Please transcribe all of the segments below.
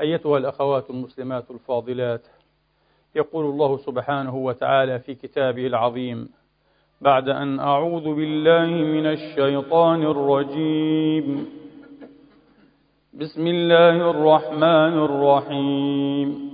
أيتها الأخوات المسلمات الفاضلات يقول الله سبحانه وتعالى في كتابه العظيم بعد أن أعوذ بالله من الشيطان الرجيم. بسم الله الرحمن الرحيم.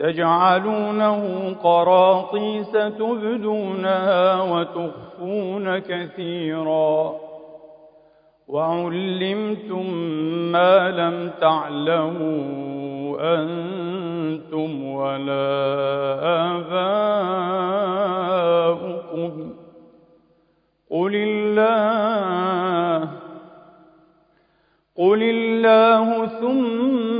تجعلونه قراطيس تبدونها وتخفون كثيرا. وعلمتم ما لم تعلموا أنتم ولا آباؤكم. قل الله قل الله ثم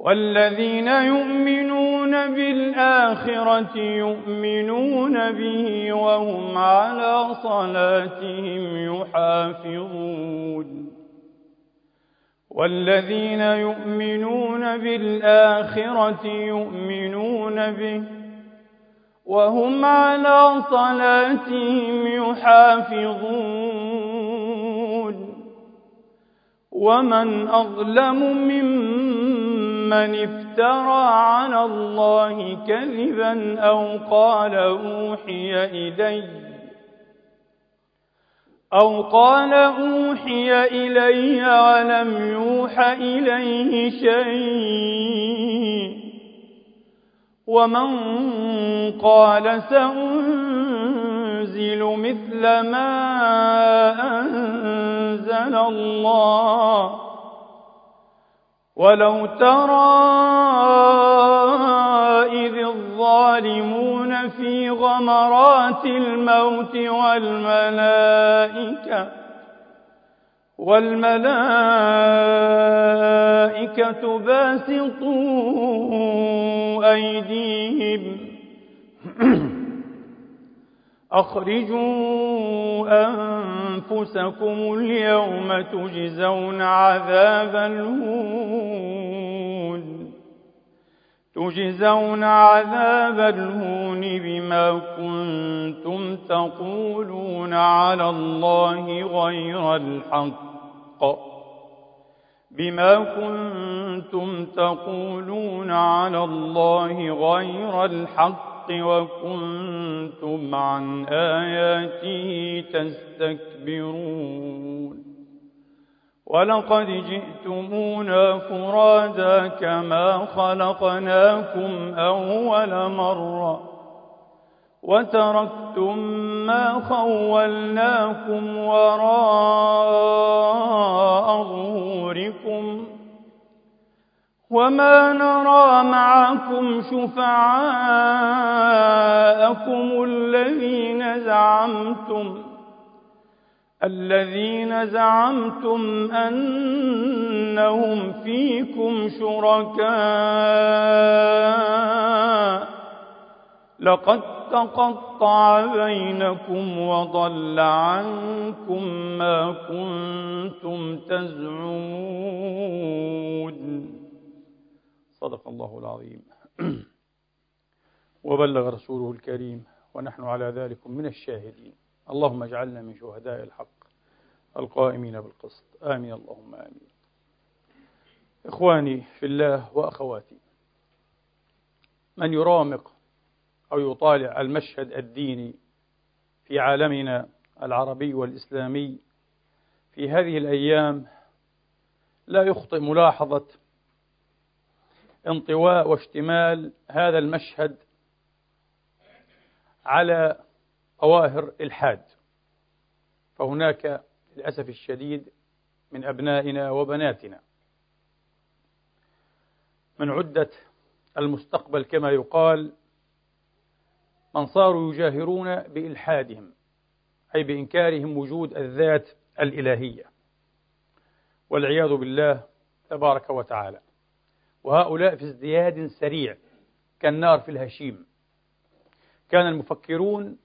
والذين يؤمنون بالآخرة يؤمنون به وهم على صلاتهم يحافظون. والذين يؤمنون بالآخرة يؤمنون به وهم على صلاتهم يحافظون. ومن أظلم ممن افترى على الله كذبا أو قال أوحي إلي أو قال أوحي إلي ولم يوح إليه شيء ومن قال سأنزل مثل ما أنزل الله ولو ترى إذ الظالمون في غمرات الموت والملائكة والملائكة باسطوا أيديهم أخرجوا أنفسكم اليوم تجزون عذاب الهون تجزون عذاب الهون بما كنتم تقولون على الله غير الحق بما كنتم تقولون على الله غير الحق. وكنتم عن آياته تستكبرون. ولقد جئتمونا فرادا كما خلقناكم أول مرة وتركتم ما خولناكم وراء ظهوركم وما نرى معكم شفعاءكم الذين زعمتم الذين زعمتم أنهم فيكم شركاء لقد تقطع بينكم وضل عنكم ما كنتم تزعمون صدق الله العظيم. وبلغ رسوله الكريم ونحن على ذلك من الشاهدين. اللهم اجعلنا من شهداء الحق القائمين بالقسط. آمين. اللهم آمين. إخواني في الله وأخواتي من يرامق أو يطالع المشهد الديني في عالمنا العربي والإسلامي في هذه الأيام لا يخطئ ملاحظة انطواء واشتمال هذا المشهد على ظواهر الحاد فهناك للأسف الشديد من أبنائنا وبناتنا. من عدة المستقبل كما يقال من صاروا يجاهرون بإلحادهم أي بإنكارهم وجود الذات الإلهية. والعياذ بالله تبارك وتعالى. وهؤلاء في ازدياد سريع كالنار في الهشيم. كان المفكرون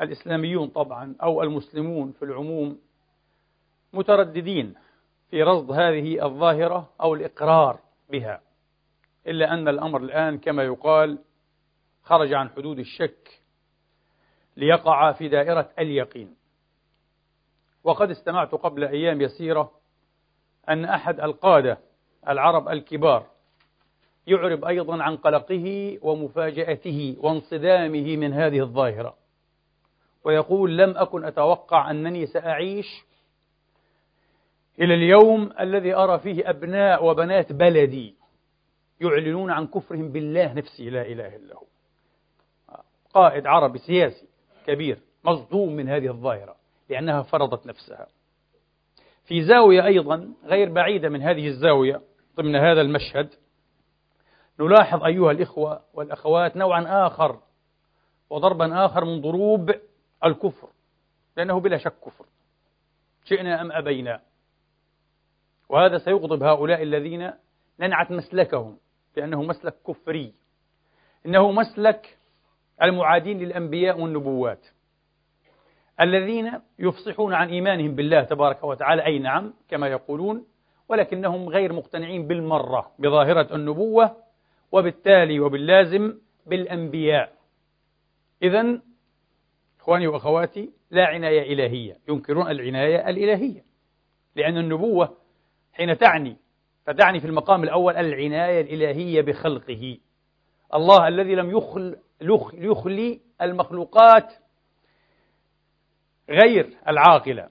الإسلاميون طبعا أو المسلمون في العموم مترددين في رصد هذه الظاهرة أو الإقرار بها إلا أن الأمر الآن كما يقال خرج عن حدود الشك ليقع في دائرة اليقين. وقد استمعت قبل أيام يسيرة أن أحد القادة العرب الكبار يعرب أيضا عن قلقه ومفاجأته وانصدامه من هذه الظاهرة. ويقول لم أكن أتوقع أنني سأعيش إلى اليوم الذي أرى فيه أبناء وبنات بلدي يعلنون عن كفرهم بالله نفسه لا إله إلا هو. قائد عربي سياسي كبير مصدوم من هذه الظاهرة لأنها فرضت نفسها. في زاوية أيضا غير بعيدة من هذه الزاوية ضمن هذا المشهد نلاحظ أيها الإخوة والأخوات نوعا آخر وضربا آخر من ضروب الكفر لأنه بلا شك كفر شئنا أم أبينا؟ وهذا سيغضب هؤلاء الذين ننعت مسلكهم لأنه مسلك كفري إنه مسلك المعادين للأنبياء والنبوات الذين يفصحون عن إيمانهم بالله تبارك وتعالى أي نعم كما يقولون ولكنهم غير مقتنعين بالمرة بظاهرة النبوة وبالتالي وباللازم بالأنبياء. إذا إخواني وأخواتي لا عناية إلهية ينكرون العناية الإلهية لأن النبوة حين تعني فتعني في المقام الأول العناية الإلهية بخلقه. الله الذي لم يخل يخلي المخلوقات غير العاقلة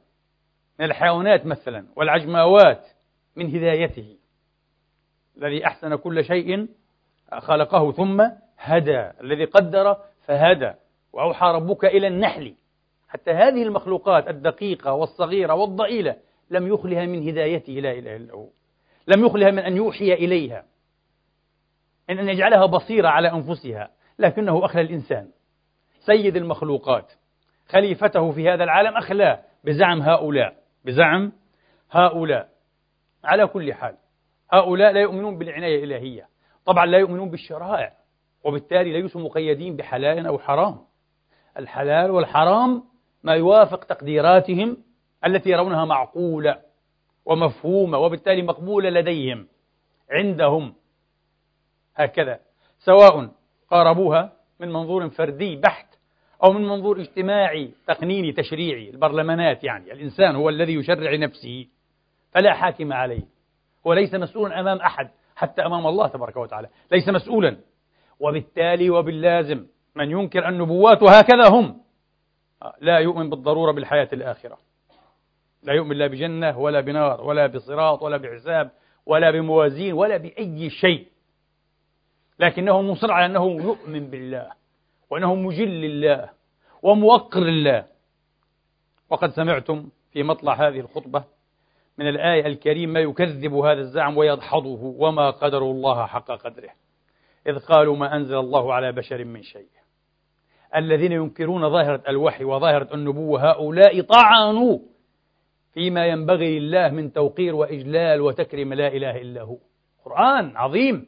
من الحيوانات مثلا والعجماوات من هدايته. الذي أحسن كل شيء خلقه ثم هدى. الذي قدر فهدى. وأوحى ربك إلى النحل. حتى هذه المخلوقات الدقيقة والصغيرة والضئيلة لم يخلها من هدايته لا إله إلا هو. لم يخلها من أن يوحي إليها. إن أن يجعلها بصيرة على أنفسها. لكنه أخلى الإنسان. سيد المخلوقات. خليفته في هذا العالم أخلاه بزعم هؤلاء. بزعم هؤلاء. على كل حال. هؤلاء لا يؤمنون بالعناية الإلهية. طبعا لا يؤمنون بالشرائع وبالتالي ليسوا مقيدين بحلال أو حرام. الحلال والحرام ما يوافق تقديراتهم التي يرونها معقولة ومفهومة وبالتالي مقبولة لديهم عندهم. هكذا. سواء قاربوها من منظور فردي بحت أو من منظور اجتماعي تقنيني تشريعي البرلمانات يعني. الإنسان هو الذي يشرع نفسه. فلا حاكم عليه. هو ليس مسؤولا أمام أحد حتى أمام الله تبارك وتعالى. ليس مسؤولا. وبالتالي وباللازم من ينكر النبوات وهكذا هم. لا يؤمن بالضرورة بالحياة الآخرة. لا يؤمن لا بجنة ولا بنار ولا بصراط ولا بحساب ولا بموازين ولا بأي شيء. لكنه مصر على أنه يؤمن بالله وأنه مجل لله وموقر لله. وقد سمعتم في مطلع هذه الخطبة من الآية الكريمة ما يكذب هذا الزعم ويدحضه وما قدر الله حق قدره. إذ قالوا ما أنزل الله على بشر من شيء. الذين ينكرون ظاهرة الوحي وظاهرة النبوة هؤلاء طعنوا فيما ينبغي لله من توقير وإجلال وتكريم لا إله إلا هو. قرآن عظيم.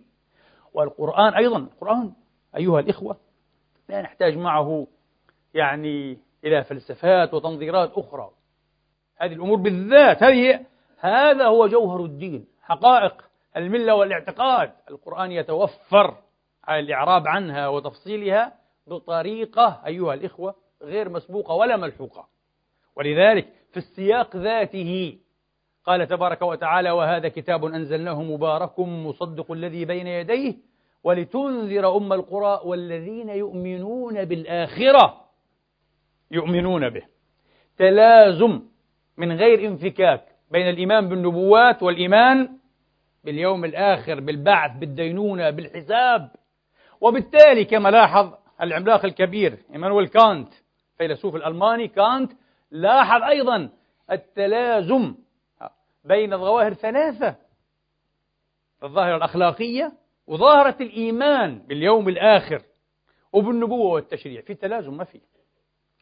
والقرآن أيضا القرآن أيها الإخوة لا نحتاج معه يعني إلى فلسفات وتنظيرات أخرى. هذه الأمور بالذات هذه هذا هو جوهر الدين حقائق الملة والاعتقاد. القرآن يتوفر على الإعراب عنها وتفصيلها بطريقة أيها الإخوة غير مسبوقة ولا ملحوقة. ولذلك في السياق ذاته قال تبارك وتعالى وهذا كتاب أنزلناه مبارك مصدق الذي بين يديه ولتنذر أم القرى والذين يؤمنون بالآخرة. يؤمنون به. تلازم من غير انفكاك. بين الإيمان بالنبوات والإيمان باليوم الآخر بالبعث بالدينونة بالحساب. وبالتالي كما لاحظ العملاق الكبير إيمانويل كانت فيلسوف الألماني كانت لاحظ أيضا التلازم بين الظواهر ثلاثة الظاهرة الأخلاقية وظاهرة الإيمان باليوم الآخر وبالنبوة والتشريع. في تلازم ما في.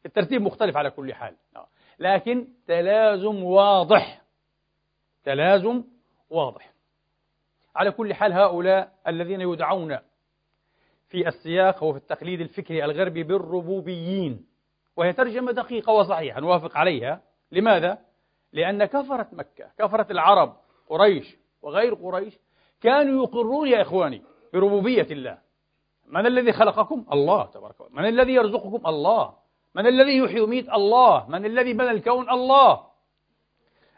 الترتيب مختلف على كل حال. لكن تلازم واضح. تلازم واضح على كل حال هؤلاء الذين يدعون في السياق وفي التقليد الفكري الغربي بالربوبيين وهي ترجمة دقيقة وصحيحة نوافق عليها لماذا؟ لأن كفرة مكة كفرة العرب قريش وغير قريش كانوا يقرون يا إخواني بربوبية الله من الذي خلقكم؟ الله تبارك وتعالى من الذي يرزقكم؟ الله من الذي يحيي ويميت؟ الله من الذي بنى الكون؟ الله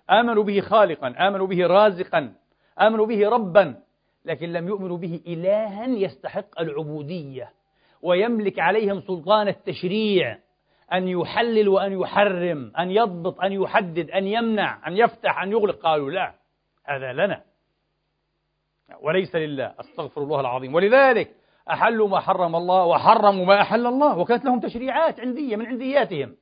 آمنوا به خالقا آمنوا به رازقا آمنوا به ربا لكن لم يؤمنوا به إلها يستحق العبودية ويملك عليهم سلطان التشريع أن يحلل وأن يحرم أن يضبط أن يحدد أن يمنع أن يفتح أن يغلق. قالوا لا هذا لنا. وليس لله. أستغفر الله العظيم. ولذلك أحلوا ما حرم الله وحرموا ما أحل الله وكانت لهم تشريعات عندية من عندياتهم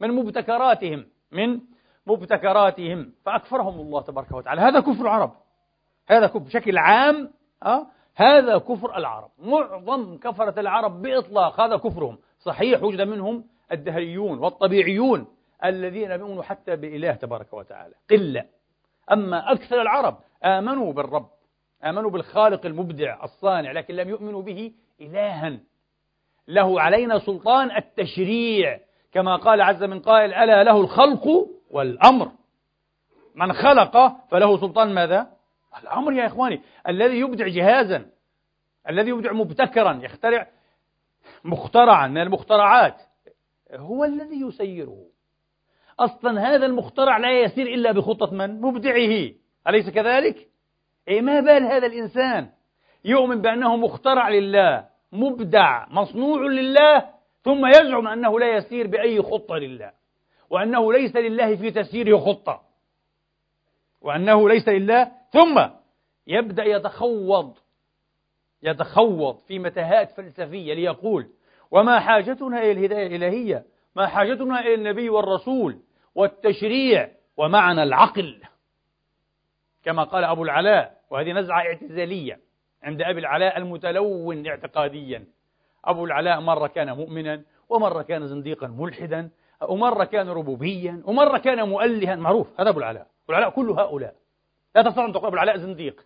من مبتكراتهم من مبتكراتهم فأكفرهم الله تبارك وتعالى. هذا كفر العرب. هذا كفر بشكل عام أه؟ هذا كفر العرب. معظم كفرة العرب بإطلاق هذا كفرهم. صحيح وجد منهم الدهريون والطبيعيون الذين يؤمنوا حتى بالإله تبارك وتعالى. قلة. أما أكثر العرب آمنوا بالرب آمنوا بالخالق المبدع الصانع لكن لم يؤمنوا به إلها. له علينا سلطان التشريع. كما قال عز من قائل ألا له الخلق والأمر من خلق فله سلطان ماذا؟ الأمر يا إخواني الذي يبدع جهازا الذي يبدع مبتكرا يخترع مخترعا من المخترعات هو الذي يسيره أصلا هذا المخترع لا يسير إلا بخطة من؟ مبدعه أليس كذلك؟ إيه ما بال هذا الإنسان يؤمن بأنه مخترع لله مبدع مصنوع لله ثم يزعم أنه لا يسير بأي خطة لله وأنه ليس لله في تسييره خطة. وأنه ليس لله. ثم يبدأ يتخوض يتخوض في متاهات فلسفية ليقول وما حاجتنا إلى الهداية الإلهية؟ ما حاجتنا إلى النبي والرسول والتشريع؟ ومعنى العقل. كما قال أبو العلاء وهذه نزعة اعتزالية عند أبي العلاء المتلون اعتقاديا. أبو العلاء مرة كان مؤمنا ومرة كان زنديقا ملحدا ومرة كان ربوبيا ومرة كان مؤلها معروف هذا أبو العلاء. أبو العلاء كل هؤلاء. لا تستطيع أن تقول أبو العلاء زنديق.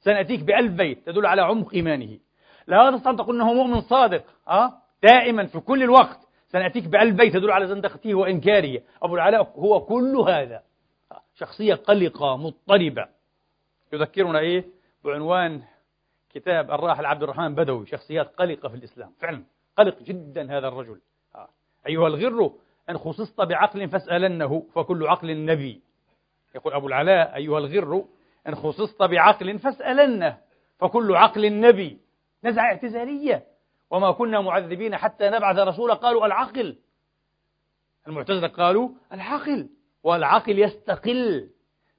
سنأتيك بألف بيت تدل على عمق إيمانه. لا تستطيع أن تقول أنه مؤمن صادق أه؟ دائما في كل الوقت. سنأتيك بألف بيت تدل على زندقته وإنكاره. أبو العلاء هو كل هذا. شخصية قلقة مضطربة. يذكرنا إيه؟ بعنوان كتاب الراحل عبد الرحمن بدوي شخصيات قلقة في الإسلام. فعلا قلق جدا هذا الرجل. آه. أيها الغر إن خصصت بعقل فاسألنه فكل عقل نبي. يقول أبو العلاء أيها الغر إن خصصت بعقل فاسألنه فكل عقل نبي. نزعة اعتزالية. وما كنا معذبين حتى نبعث رسولا قالوا العقل. المعتزلة قالوا العقل. والعقل يستقل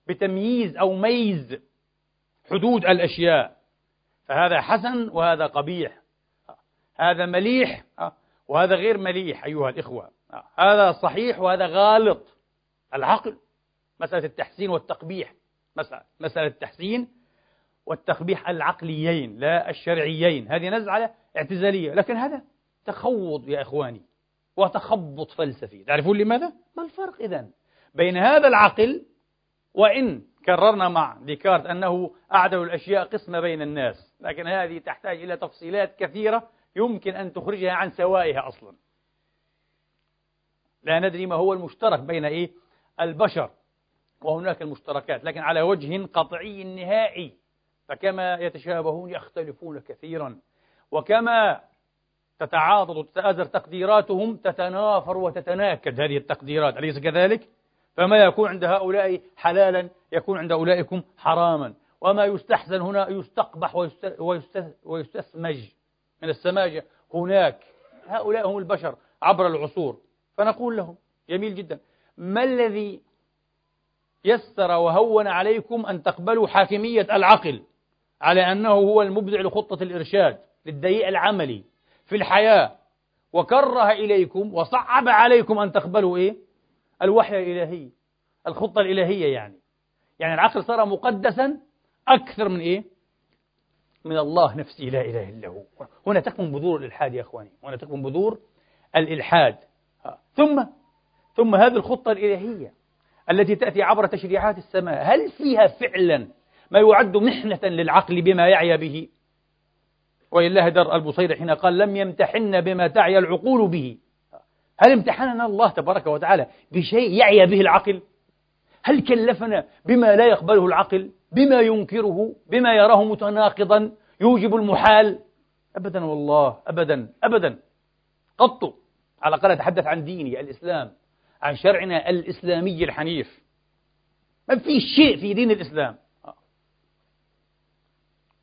بتمييز أو ميز حدود الأشياء. فهذا حسن وهذا قبيح. هذا مليح وهذا غير مليح أيها الإخوة. هذا صحيح وهذا غالط. العقل مسألة التحسين والتقبيح. مسألة, مسألة التحسين والتقبيح العقليين لا الشرعيين. هذه نزعة اعتزالية. لكن هذا تخوض يا إخواني وتخبط فلسفي. تعرفون لماذا؟ ما الفرق إذن؟ بين هذا العقل وإن كررنا مع ديكارت أنه أعدل الأشياء قسمة بين الناس لكن هذه تحتاج إلى تفصيلات كثيرة يمكن أن تخرجها عن سوائها أصلا. لا ندري ما هو المشترك بين إيه البشر وهناك المشتركات لكن على وجه قطعي نهائي فكما يتشابهون يختلفون كثيرا وكما تتعاضد وتتآزر تقديراتهم تتنافر وتتناكد هذه التقديرات أليس كذلك؟ فما يكون عند هؤلاء حلالا يكون عند أولئكم حراما وما يستحسن هنا يستقبح ويستسمج من السماجة هناك هؤلاء هم البشر عبر العصور فنقول لهم جميل جدا ما الذي يسر وهون عليكم أن تقبلوا حاكمية العقل على أنه هو المبدع لخطة الإرشاد للدليل العملي في الحياة وكره إليكم وصعب عليكم أن تقبلوا إيه؟ الوحي الإلهي الخطة الإلهية يعني يعني العقل صار مقدسا أكثر من إيه؟ من الله نفسه لا إله إلا هو هنا تكمن بذور الإلحاد يا أخواني هنا تكمن بذور الإلحاد ثم ثم هذه الخطة الإلهية التي تأتي عبر تشريعات السماء. هل فيها فعلا ما يعد محنة للعقل بما يعي به؟ ولله در البصير حين قال لم يمتحن بما تعي العقول به. هل امتحننا الله تبارك وتعالى بشيء يعي به العقل؟ هل كلفنا بما لا يقبله العقل؟ بما ينكره؟ بما يراه متناقضا؟ يوجب المحال؟ أبدا والله أبدا أبدا. قط. على الأقل أتحدث عن ديني الإسلام عن شرعنا الإسلامي الحنيف. ما في شيء في دين الإسلام.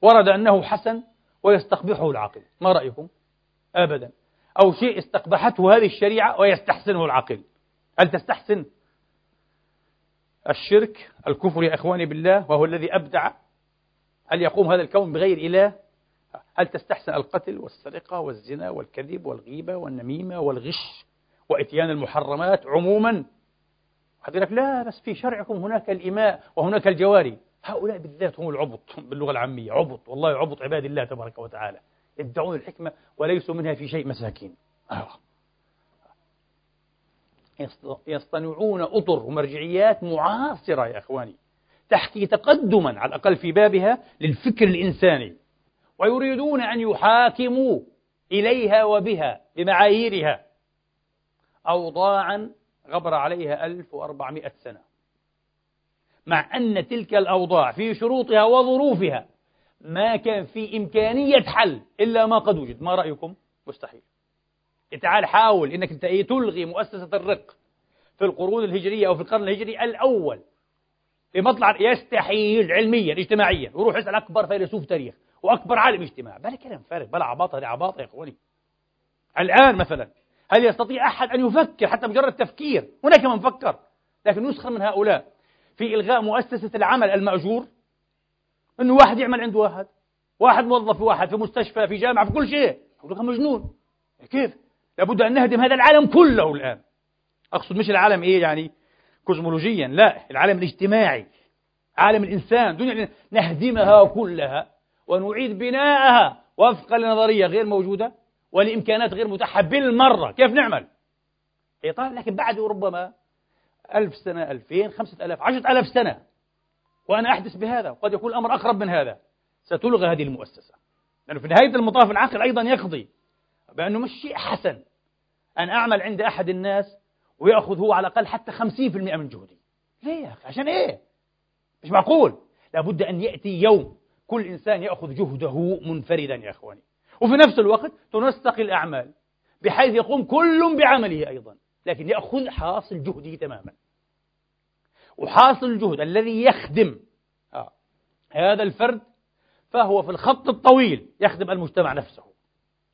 ورد أنه حسن ويستقبحه العقل ما رأيكم؟ أبدا. أو شيء استقبحته هذه الشريعة ويستحسنه العقل هل تستحسن؟ الشرك الكفر يا إخواني بالله وهو الذي أبدع هل يقوم هذا الكون بغير إله؟ هل تستحسن القتل والسرقة والزنا والكذب والغيبة والنميمة والغش وإتيان المحرمات عموما؟ لك لا بس في شرعكم هناك الإماء وهناك الجواري. هؤلاء بالذات هم العبط باللغة العامية. عبط والله عبط عباد الله تبارك وتعالى. يدعون الحكمة وليسوا منها في شيء مساكين. آه. يصطنعون أطر ومرجعيات معاصرة يا إخواني تحكي تقدما على الأقل في بابها للفكر الإنساني. ويريدون أن يحاكموا إليها وبها بمعاييرها. أوضاعا غبر عليها 1400 سنة. مع أن تلك الأوضاع في شروطها وظروفها ما كان في إمكانية حل إلا ما قد وجد. ما رأيكم؟ مستحيل. تعال حاول إنك أنت إيه تلغي مؤسسة الرق في القرون الهجرية أو في القرن الهجري الأول بمطلع يستحيل علميا اجتماعيا. وروح اسأل أكبر فيلسوف تاريخ. وأكبر عالم اجتماع. بلا كلام فارغ. بلا عباطه هذه عباطة يا إخواني. الآن مثلا هل يستطيع أحد أن يفكر حتى مجرد تفكير؟ هناك من فكر لكن يسخر من هؤلاء في إلغاء مؤسسة العمل المأجور. إنه واحد يعمل عند واحد واحد موظف واحد في مستشفى في جامعة في كل شيء. يقول مجنون. كيف؟ لابد أن نهدم هذا العالم كله الآن. أقصد مش العالم إيه يعني كوزمولوجيا لا. العالم الاجتماعي. عالم الإنسان. دنيا نهدمها كلها. ونعيد بناءها وفقا لنظرية غير موجودة ولإمكانات غير متاحة بالمرة. كيف نعمل؟ إيه طيب لكن بعد ربما ألف سنة ألفين خمسة ألاف عشرة ألاف سنة. وأنا أحدث بهذا وقد يكون الأمر أقرب من هذا. ستلغى هذه المؤسسة. لأنه في نهاية المطاف العقل أيضا يقضي بأنه مش شيء حسن أن أعمل عند أحد الناس ويأخذ هو على الأقل حتى 50% من جهدي. ليه يا أخي؟ عشان إيه؟ مش معقول. لابد أن يأتي يوم كل إنسان يأخذ جهده منفردا يا أخواني. وفي نفس الوقت تنسق الأعمال بحيث يقوم كل بعمله أيضا لكن يأخذ حاصل جهده تماما. وحاصل الجهد الذي يخدم آه. هذا الفرد فهو في الخط الطويل يخدم المجتمع نفسه.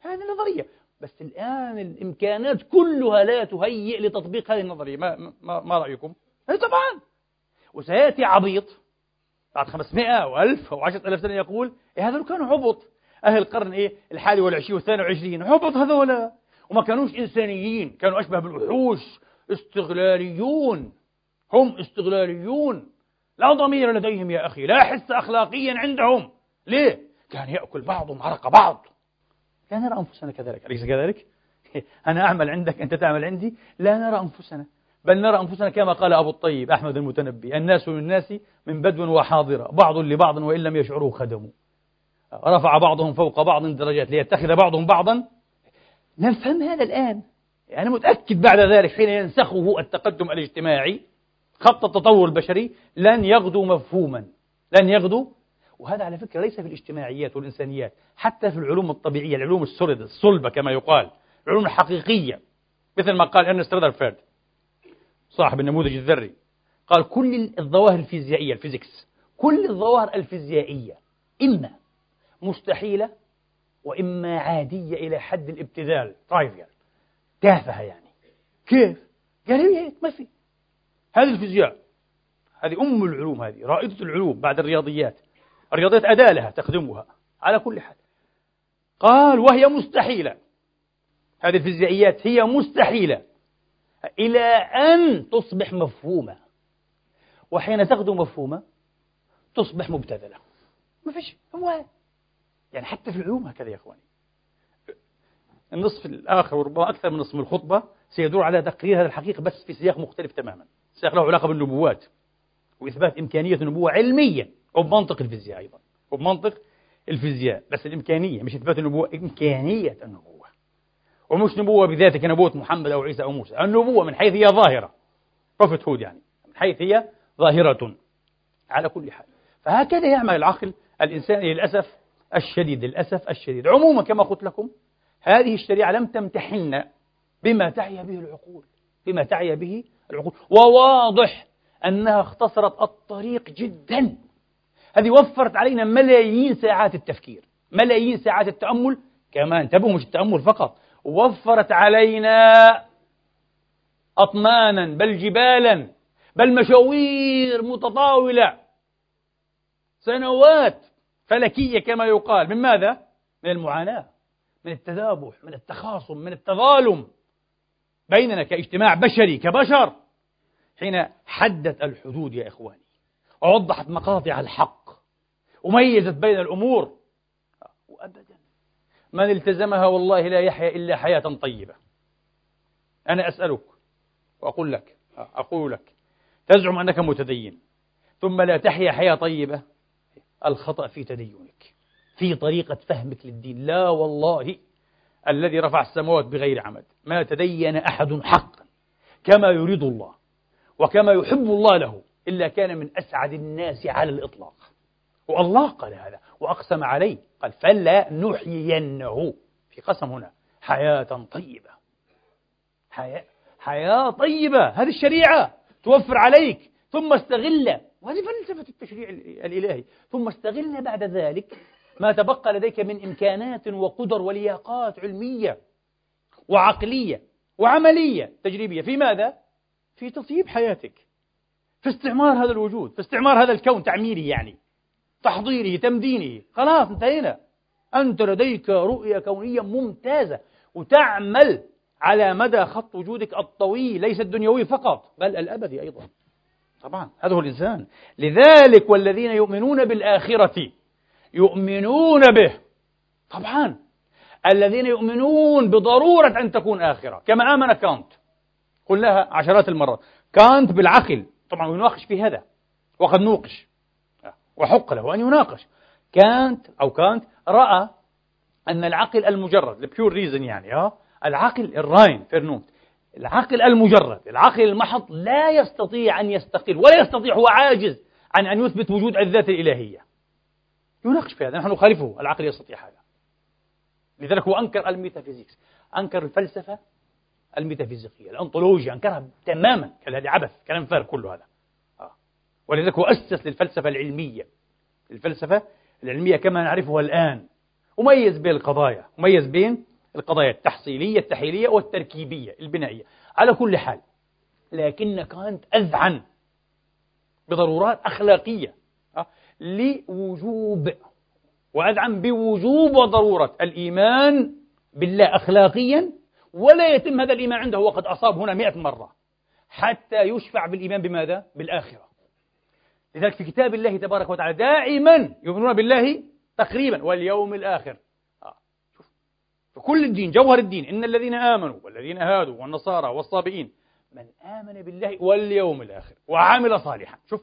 هذه نظرية. بس الآن الإمكانات كلها لا تهيئ لتطبيق هذه النظرية. ما, ما, ما رأيكم؟ أي طبعا. وسيأتي عبيط بعد 500 أو 1000 أو 10000 سنة يقول إيه هذول كانوا عبط. أهل القرن إيه؟ الحادي والعشرين والثاني والعشرين عبط هذولا وما كانوش إنسانيين كانوا أشبه بالوحوش استغلاليون. هم استغلاليون. لا ضمير لديهم يا أخي لا حس أخلاقيا عندهم. ليه؟ كان يأكل بعضهم عرق بعض. لا نرى أنفسنا كذلك. أليس كذلك؟ أنا أعمل عندك أنت تعمل عندي. لا نرى أنفسنا. بل نرى أنفسنا كما قال أبو الطيب أحمد المتنبي الناس من الناس من بدو وحاضرة بعض لبعض وإن لم يشعروا خدموا رفع بعضهم فوق بعض درجات ليتخذ بعضهم بعضا. نفهم هذا الآن. أنا متأكد بعد ذلك حين ينسخه التقدم الاجتماعي خط التطور البشري لن يغدو مفهوما لن يغدو. وهذا على فكرة ليس في الاجتماعيات والإنسانيات حتى في العلوم الطبيعية العلوم الصلبة كما يقال العلوم الحقيقية. مثل ما قال إرنست رذرفورد صاحب النموذج الذري. قال كل الظواهر الفيزيائية ال physics كل الظواهر الفيزيائية إما مستحيلة وإما عادية إلى حد الابتذال. ترايفيال تافهة يعني. كيف؟ قال هيك ما في. هذه الفيزياء هذه أم العلوم هذه رائدة العلوم بعد الرياضيات. الرياضيات أداة لها تخدمها على كل حال. قال وهي مستحيلة. هذه الفيزيائيات هي مستحيلة. إلى أن تصبح مفهومة. وحين تغدو مفهومة تصبح مبتذلة. ما فيش هو يعني حتى في العلوم هكذا يا إخواني. النصف الآخر وربما أكثر من نصف من الخطبة سيدور على تقرير هذه الحقيقة بس في سياق مختلف تماما. سياق له علاقة بالنبوات وإثبات إمكانية النبوة علميا وبمنطق الفيزياء أيضا وبمنطق الفيزياء بس الإمكانية مش إثبات النبوة إمكانية النبوة. ومش نبوة بذاتها كنبوة محمد أو عيسى أو موسى. النبوة من حيث هي ظاهرة. بروفيت هود يعني. من حيث هي ظاهرة. على كل حال. فهكذا يعمل العقل الإنساني للأسف الشديد للأسف الشديد. عموما كما قلت لكم هذه الشريعة لم تمتحن بما تعي به العقول بما تعي به العقول. وواضح أنها اختصرت الطريق جدا. هذه وفرت علينا ملايين ساعات التفكير ملايين ساعات التأمل. كمان انتبهوا مش التأمل فقط. وفرت علينا أطنانا بل جبالا بل مشاوير متطاولة. سنوات فلكية كما يقال. من ماذا؟ من المعاناة من التذابح من التخاصم من التظالم بيننا كاجتماع بشري كبشر. حين حدت الحدود يا إخواني ووضحت مقاطع الحق وميزت بين الأمور. وأبدا من التزمها والله لا يحيا إلا حياة طيبة. أنا أسألك وأقول لك أقول لك تزعم أنك متدين ثم لا تحيا حياة طيبة الخطأ في تدينك في طريقة فهمك للدين. لا والله الذي رفع السماوات بغير عمد ما تدين أحد حقا كما يريد الله وكما يحب الله له إلا كان من أسعد الناس على الإطلاق. والله قال هذا وأقسم عليه. قال فلا نحيينه. في قسم هنا حياة طيبة. حياة, حياة طيبة. هذه الشريعة توفر عليك. ثم استغل وهذه فلسفة التشريع الإلهي. ثم استغل بعد ذلك ما تبقى لديك من إمكانات وقدر ولياقات علمية وعقلية وعملية تجريبية. في ماذا؟ في تطيب حياتك. في استعمار هذا الوجود في استعمار هذا الكون تعميره يعني. تحضيره تمدينه خلاص انتهينا. أنت لديك رؤية كونية ممتازة وتعمل على مدى خط وجودك الطويل ليس الدنيوي فقط بل الأبدي أيضا. طبعا هذا هو الإنسان. لذلك والذين يؤمنون بالآخرة يؤمنون به. طبعا الذين يؤمنون بضرورة أن تكون آخرة. كما آمن كانت. قلناها عشرات المرات. كانت بالعقل. طبعا يناقش في هذا. وقد نوقش. وحق له أن يناقش. كانت أو كانت رأى أن العقل المجرد ال pure reason يعني آه العقل ال reine Vernunft. العقل المجرد العقل المحض لا يستطيع أن يستقل ولا يستطيع هو عاجز عن أن يثبت وجود الذات الإلهية. يناقش في هذا نحن نخالفه العقل يستطيع هذا. لذلك هو أنكر الميتافيزيكس أنكر الفلسفة الميتافيزيقية الأنطولوجيا أنكرها تماما هذه عبث كلام فارغ كله هذا. ولذلك هو أسس للفلسفة العلمية. الفلسفة العلمية كما نعرفها الآن. وميز بين القضايا مميز بين القضايا التحصيلية التحليلية والتركيبية البنائية. على كل حال لكن كانت أذعن بضرورات أخلاقية آه، لوجوب وأذعن بوجوب وضرورة الإيمان بالله أخلاقيا ولا يتم هذا الإيمان عنده وقد أصاب هنا مئة مرة. حتى يشفع بالإيمان بماذا؟ بالآخرة. لذلك في كتاب الله تبارك وتعالى دائما يؤمنون بالله تقريبا واليوم الآخر. آه. في كل الدين جوهر الدين إن الذين آمنوا والذين هادوا والنصارى والصابئين من آمن بالله واليوم الآخر وعمل صالحا. شوف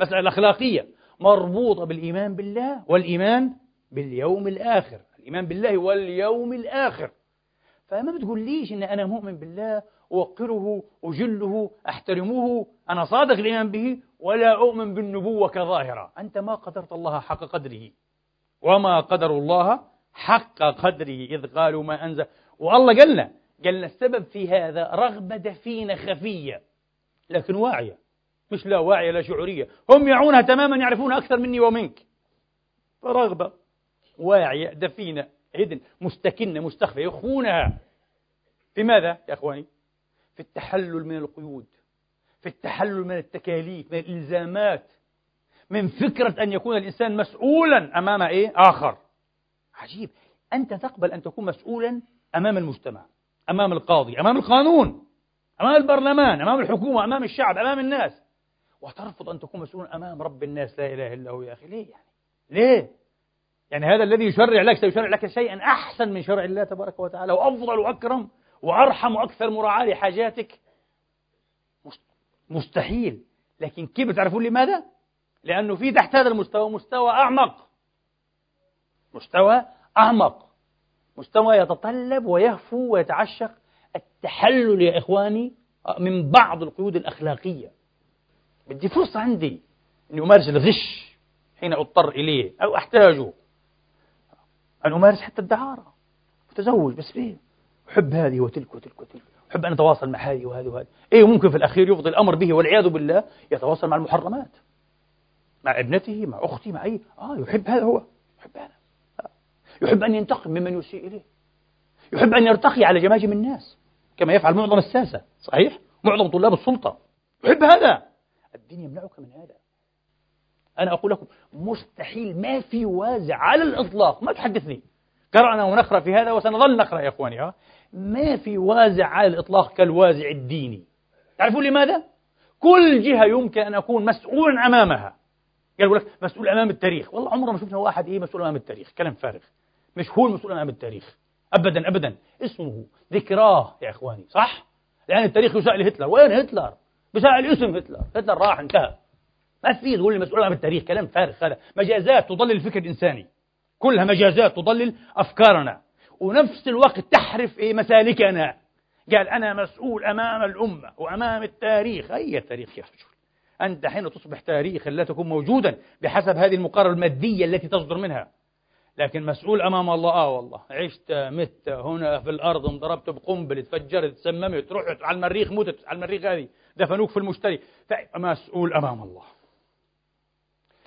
المسألة الأخلاقية. مربوطة بالإيمان بالله والإيمان باليوم الآخر. الإيمان بالله واليوم الآخر. فما بتقوليش إن أنا مؤمن بالله أوقره أجله أحترمه أنا صادق الإيمان به ولا أؤمن بالنبوة كظاهرة. أنت ما قدرت الله حق قدره. وما قدر الله حق قدره. إذ قالوا ما أنزل. والله قالنا قالنا السبب في هذا رغبة دفينة خفية لكن واعية. مش لا واعية لا شعورية. هم يعونها تماما يعرفونها أكثر مني ومنك. فرغبة واعية دفينة هدن مستكنة مستخفية يخفونها. في ماذا يا أخواني؟ في التحلل من القيود. في التحلل من التكاليف من الإلزامات من فكرة أن يكون الإنسان مسؤولا أمام إيه؟ آخر. عجيب. أنت تقبل أن تكون مسؤولا أمام المجتمع أمام القاضي أمام القانون أمام البرلمان أمام الحكومة أمام الشعب أمام الناس. وترفض أن تكون مسؤولا أمام رب الناس لا إله إلا هو يا أخي. ليه يعني؟ ليه؟ يعني هذا الذي يشرع لك سيشرع لك شيئا أحسن من شرع الله تبارك وتعالى وأفضل وأكرم وأرحم وأكثر مراعاة لحاجاتك. مستحيل. لكن كيف تعرفون لماذا؟ لأنه في تحت هذا المستوى مستوى أعمق. مستوى أعمق. مستوى يتطلب ويهفو ويتعشق التحلل يا إخواني من بعض القيود الأخلاقية. بدي فرصة عندي أني أمارس الغش حين أضطر إليه أو أحتاجه. أن أمارس حتى الدعارة. أتزوج بس ليه؟ أحب هذه وتلك وتلك وتلك. أحب أن أتواصل مع هذه وهذه وهذه. إيه ممكن في الأخير يفضي الأمر به والعياذ بالله يتواصل مع المحرمات. مع ابنته مع أختي مع أي. آه يحب هذا هو. يحب هذا. آه. يحب أن ينتقم ممن يسيء إليه. يحب أن يرتقي على جماجم الناس. كما يفعل معظم الساسة. صحيح؟ معظم طلاب السلطة. يحب هذا. الدين يمنعك من هذا. أنا أقول لكم مستحيل ما في وازع على الإطلاق. ما تحدثني. قرأنا ونقرأ في هذا وسنظل نقرأ يا إخواني. ها ما في وازع على الإطلاق كالوازع الديني. تعرفون لماذا؟ كل جهة يمكن أن أكون مسؤول أمامها. قال لك مسؤول أمام التاريخ. والله عمرنا ما شفنا واحد إيه مسؤول أمام التاريخ. كلام فارغ. مش هو المسؤول أمام التاريخ. أبدا أبدا. اسمه ذكراه يا إخواني صح؟ لأن التاريخ يسأل هتلر وين هتلر؟ بسأل اسم هتلر. هتلر راح انتهى. ما في تقول المسؤول أمام التاريخ. كلام فارغ هذا. مجازات تضلل الفكر الإنساني. كلها مجازات تضلل أفكارنا. ونفس الوقت تحرف إيه مسالكنا. قال أنا مسؤول أمام الأمة وأمام التاريخ. أي تاريخ يا رجل؟ أنت حين تصبح تاريخا لا تكون موجودا بحسب هذه المقارنة المادية التي تصدر منها. لكن مسؤول أمام الله. آه والله. عشت مت هنا في الأرض انضربت بقنبلة تفجرت تسممت رحت على المريخ متت على المريخ هذه دفنوك في المشتري. مسؤول أمام الله.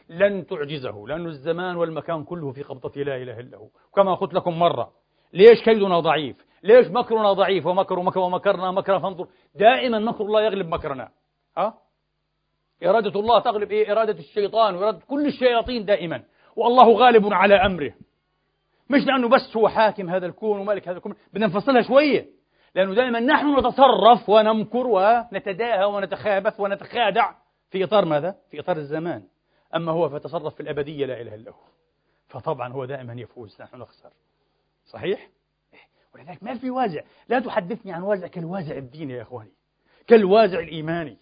لن تعجزه لأن الزمان والمكان كله في قبضة لا إله إلا هو. كما قلت لكم مرة ليش كيدنا ضعيف؟ ليش مكرنا ضعيف؟ ومكر ومكر ومكرنا مكرا فانظر. دائما مكر الله يغلب مكرنا. ها؟ إرادة الله تغلب إيه؟ إرادة الشيطان وإرادة كل الشياطين دائما. والله غالب على أمره. مش لأنه بس هو حاكم هذا الكون وملك هذا الكون. بدنا نفصلها شوية. لأنه دائما نحن نتصرف ونمكر ونتداهى ونتخابث ونتخادع في إطار ماذا؟ في إطار الزمان. أما هو فتصرف في الأبدية لا إله إلا هو. فطبعا هو دائما يفوز. نحن نخسر. صحيح؟ ولذلك ما في وازع. لا تحدثني عن وازع كالوازع الديني يا إخواني كالوازع الإيماني.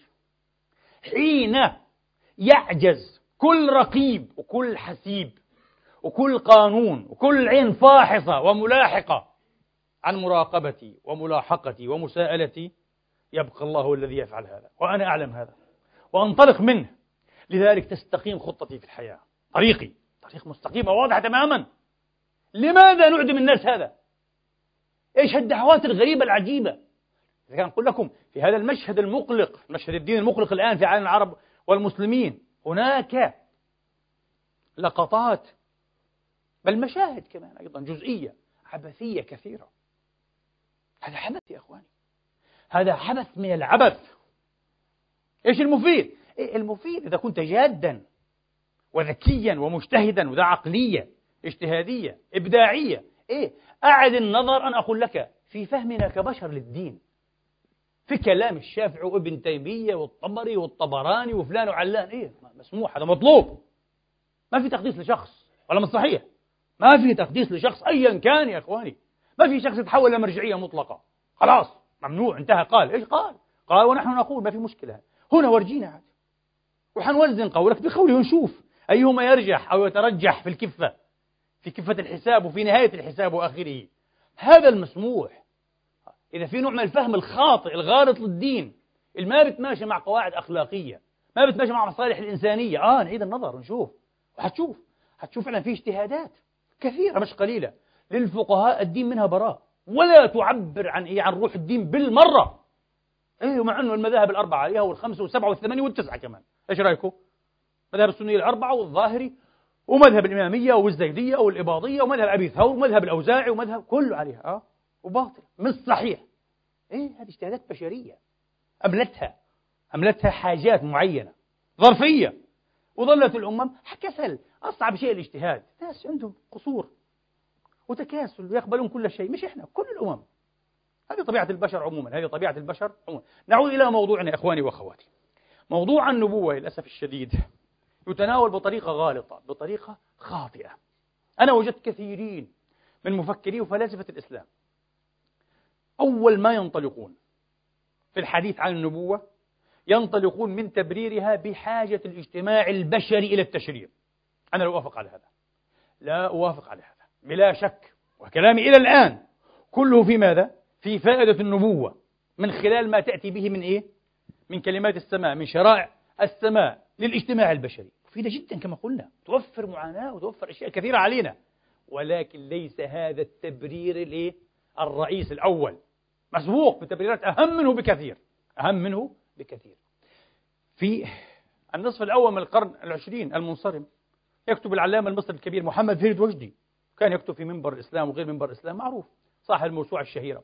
حين يعجز كل رقيب وكل حسيب وكل قانون وكل عين فاحصة وملاحقة عن مراقبتي وملاحقتي ومساءلتي يبقى الله الذي يفعل هذا وأنا أعلم هذا وأنطلق منه. لذلك تستقيم خطتي في الحياة. طريقي طريق مستقيم وواضحة تماما. لماذا نعدم الناس هذا؟ إيش هالدعوات الغريبة العجيبة؟ إذا كان أقول لكم في هذا المشهد المقلق مشهد الدين المقلق الآن في عالم العرب والمسلمين هناك لقطات بل مشاهد كمان أيضا جزئية عبثية كثيرة. هذا حدث يا أخواني. هذا حدث من العبث. إيش المفيد؟ إيه المفيد إذا كنت جادا وذكيا ومجتهدا وذا عقلية. اجتهادية إبداعية. إيه؟ أعد النظر أن أقول لك في فهمنا كبشر للدين. في كلام الشافعي وابن تيمية والطبري والطبراني وفلان وعلان. إيه؟ مسموح هذا مطلوب. ما في تقديس لشخص ولا صحيح ما في تقديس لشخص أيا كان يا إخواني. ما في شخص يتحول إلى مرجعية مطلقة. خلاص ممنوع انتهى. قال إيش قال؟ قال ونحن نقول ما في مشكلة. هنا ورجينا وحنوزن قولك بقوله ونشوف أيهما يرجح أو يترجح في الكفة. في كفة الحساب وفي نهاية الحساب وآخره. هذا المسموح. إذا في نوع من الفهم الخاطئ الغالط للدين. اللي ما بتماشى مع قواعد أخلاقية. ما بتماشى مع مصالح الإنسانية. آه نعيد النظر ونشوف وحتشوف. حتشوف فعلا في اجتهادات كثيرة مش قليلة. للفقهاء الدين منها براء. ولا تعبر عن إيه عن روح الدين بالمرة. إيه ومع إنه المذاهب الأربعة عليها والخمسة والسبعة والثمانية والتسعة كمان. إيش رأيكم؟ مذهب السنية الأربعة والظاهري. ومذهب الإمامية والزيدية والإباضية ومذهب أبي ثور ومذهب الأوزاعي ومذهب كله عليها آه وباطل مش صحيح. إيه هذه اجتهادات بشرية أملتها أملتها حاجات معينة ظرفية. وظلت الأمم كسل أصعب شيء الاجتهاد. ناس عندهم قصور وتكاسل ويقبلون كل شيء مش إحنا كل الأمم. هذه طبيعة البشر عموما هذه طبيعة البشر عموما. نعود إلى موضوعنا إخواني وأخواتي. موضوع النبوة للأسف الشديد. يتناول بطريقة غالطة بطريقة خاطئة. أنا وجدت كثيرين من مفكري وفلاسفة الإسلام. أول ما ينطلقون في الحديث عن النبوة ينطلقون من تبريرها بحاجة الاجتماع البشري إلى التشريع. أنا لا أوافق على هذا. لا أوافق على هذا. بلا شك وكلامي إلى الآن. كله في ماذا؟ في فائدة النبوة. من خلال ما تأتي به من إيه؟ من كلمات السماء من شرائع السماء. للاجتماع البشري. مفيدة جدا كما قلنا. توفر معاناة وتوفر أشياء كثيرة علينا. ولكن ليس هذا التبرير الإيه؟ الرئيس الأول. مسبوق بتبريرات أهم منه بكثير. أهم منه بكثير. في النصف الأول من القرن العشرين المنصرم يكتب العلامة المصري الكبير محمد فريد وجدي. كان يكتب في منبر الإسلام وغير منبر الإسلام معروف. صاحب الموسوعة الشهيرة.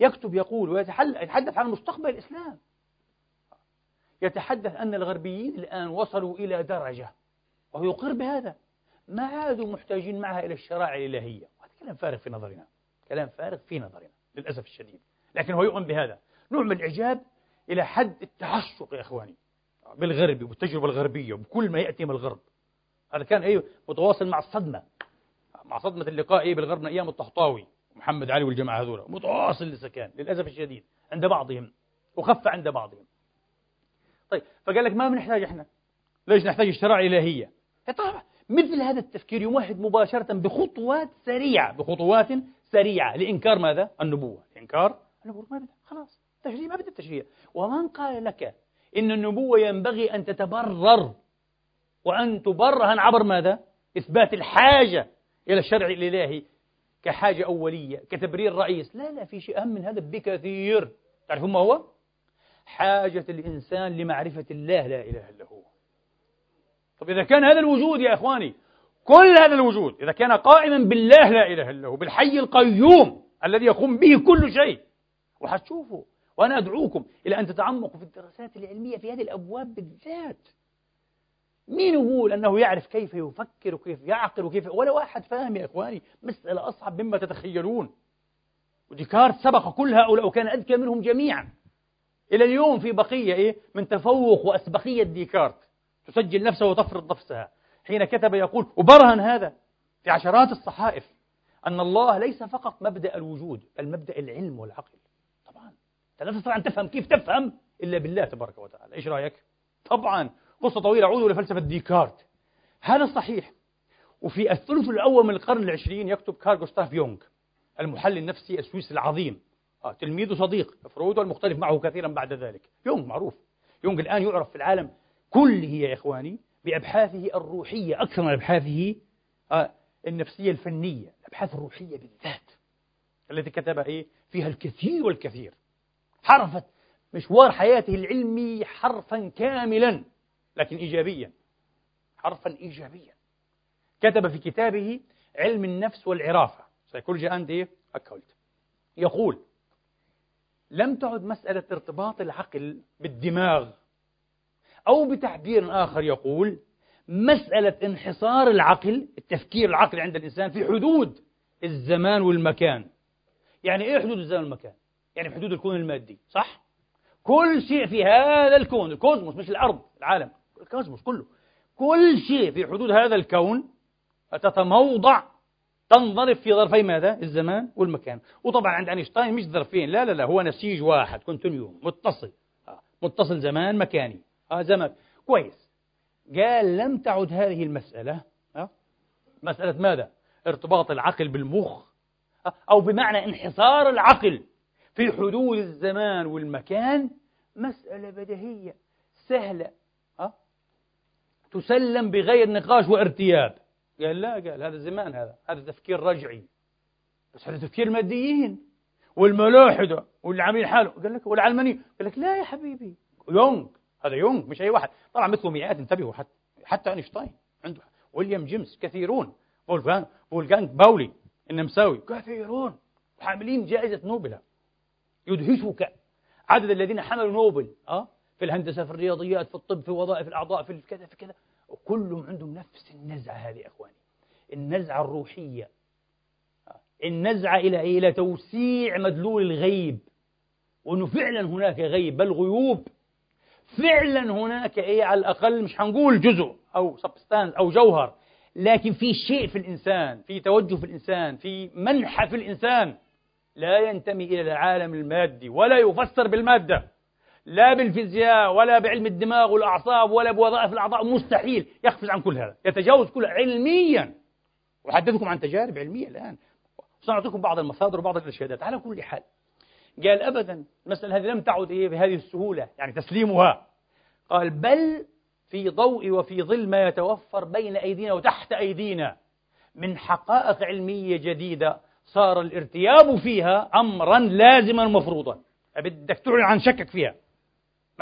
يكتب يقول ويتحدث عن مستقبل الإسلام. يتحدث أن الغربيين الآن وصلوا إلى درجة وهو يقر بهذا. ما عادوا محتاجين معها إلى الشرائع الإلهية. وهذا كلام فارغ في نظرنا. كلام فارغ في نظرنا للأسف الشديد. لكن هو يؤمن بهذا. نوع من الإعجاب إلى حد التعشق يا إخواني بالغرب والتجربة الغربية وبكل ما يأتي من الغرب. هذا كان أيه متواصل مع الصدمة مع صدمة اللقاء إيه بالغرب من أيام الطحطاوي محمد علي والجماعة هذول. متواصل لسكان للأسف الشديد عند بعضهم وخف عند بعضهم. طيب فقال لك ما بنحتاج إحنا. ليش نحتاج الشرائع الإلهية طبعا مثل هذا التفكير يمهد مباشرة بخطوات سريعة بخطوات سريعة. لإنكار ماذا؟ النبوة. إنكار النبوة. ما بدأ. خلاص. تشريع ما بدأ التشريع ومن قال لك إن النبوة ينبغي أن تتبرر وأن تبرهن عبر ماذا؟ إثبات الحاجة إلى الشرع الإلهي كحاجة أولية كتبرير رئيس. لا لا في شيء أهم من هذا بكثير. تعرفون ما هو؟ حاجة الإنسان لمعرفة الله لا إله إلا هو. طب إذا كان هذا الوجود يا إخواني كل هذا الوجود إذا كان قائما بالله لا إله إلا هو بالحي القيوم الذي يقوم به كل شيء وحتشوفوا وأنا أدعوكم إلى أن تتعمقوا في الدراسات العلمية في هذه الأبواب بالذات. مين يقول أنه يعرف كيف يفكر وكيف يعقل وكيف؟ ولا واحد فاهم يا إخواني مسألة أصعب مما تتخيلون. وديكارت سبق كل هؤلاء وكان أذكى منهم جميعا. إلى اليوم في بقية إيه؟ من تفوق وأسبقية ديكارت. تسجل نفسها وتفرض نفسها. حين كتب يقول وبرهن هذا في عشرات الصحائف أن الله ليس فقط مبدأ الوجود بل مبدأ العلم والعقل. طبعا. أنت لا تستطيع أن تفهم. كيف تفهم؟ إلا بالله تبارك وتعالى. إيش رأيك؟ طبعا. قصة طويلة. عودوا لفلسفة ديكارت هذا صحيح. وفي الثلث الأول من القرن العشرين يكتب كارل جوستاف يونغ المحلل النفسي السويسري العظيم. آه تلميذ صديق. فرويد والمختلف معه كثيرا بعد ذلك. يونغ معروف. يونغ الآن يعرف في العالم كله يا إخواني بأبحاثه الروحية أكثر من أبحاثه آه النفسية الفنية الأبحاث الروحية بالذات التي كتب إيه؟ فيها الكثير والكثير. حرفت مشوار حياته العلمي حرفا كاملا لكن إيجابيا. حرفا إيجابيا. كتب في كتابه علم النفس والعرافة. سيكولوجي أند إيه؟ أكولت. يقول لم تعد مسألة ارتباط العقل بالدماغ أو بتعبير آخر يقول مسألة انحصار العقل التفكير العقلي عند الإنسان في حدود الزمان والمكان يعني إيه حدود الزمان والمكان؟ يعني في حدود الكون المادي صح؟ كل شيء في هذا الكون ال cosmos مش الأرض العالم ال cosmos كله كل شيء في حدود هذا الكون تتموضع تنضرب في ظرفي ماذا؟ الزمان والمكان وطبعا عند أينشتاين مش ظرفين لا لا لا هو نسيج واحد continuum متصل آه، متصل زمان مكاني آه زمان كويس قال لم تعد هذه المسألة آه مسألة ماذا؟ ارتباط العقل بالمخ آه أو بمعنى انحصار العقل في حدود الزمان والمكان مسألة بديهية سهلة؟ تسلم بغير نقاش وارتياب قال لا قال هذا زمان هذا هذا تفكير رجعي. بس هذا تفكير ماديين. والملاحدة واللي عاملين حاله. قال لك والعلماني. قال لك لا يا حبيبي. يونغ هذا يونغ مش أي واحد. طبعا مثله مئات انتبهوا حتى حتى أينشتاين. عنده ويليام جيمس كثيرون. فولفان فولجانج باولي النمساوي. كثيرون. حاملين جائزة نوبل. يدهشك عدد الذين حملوا نوبل أه؟ في الهندسة في الرياضيات في الطب في وظائف الأعضاء في كذا في كذا. وكلهم عندهم نفس النزعة هذه أخواني. النزعة الروحية. النزعة إلى إيه؟ إلى توسيع مدلول الغيب. وأنه فعلا هناك غيب بل غيوب. فعلا هناك إيه؟ على الأقل مش هنقول جزء أو سبستانس أو جوهر. لكن في شيء في الإنسان في توجه في الإنسان في منحى في الإنسان لا ينتمي إلى العالم المادي ولا يفسر بالمادة. لا بالفيزياء ولا بعلم الدماغ والأعصاب ولا بوظائف الأعضاء مستحيل. يقفز عن كل هذا. يتجاوز كل علميا. أحدثكم عن تجارب علمية الآن. سأعطيكم بعض المصادر وبعض الإرشادات. على كل حال قال أبدا المسألة هذه لم تعد إيه بهذه السهولة يعني تسليمها. قال بل في ضوء وفي ظل ما يتوفر بين أيدينا وتحت أيدينا من حقائق علمية جديدة صار الارتياب فيها أمرا لازما مفروضا. بدك تعلن عن شكك فيها.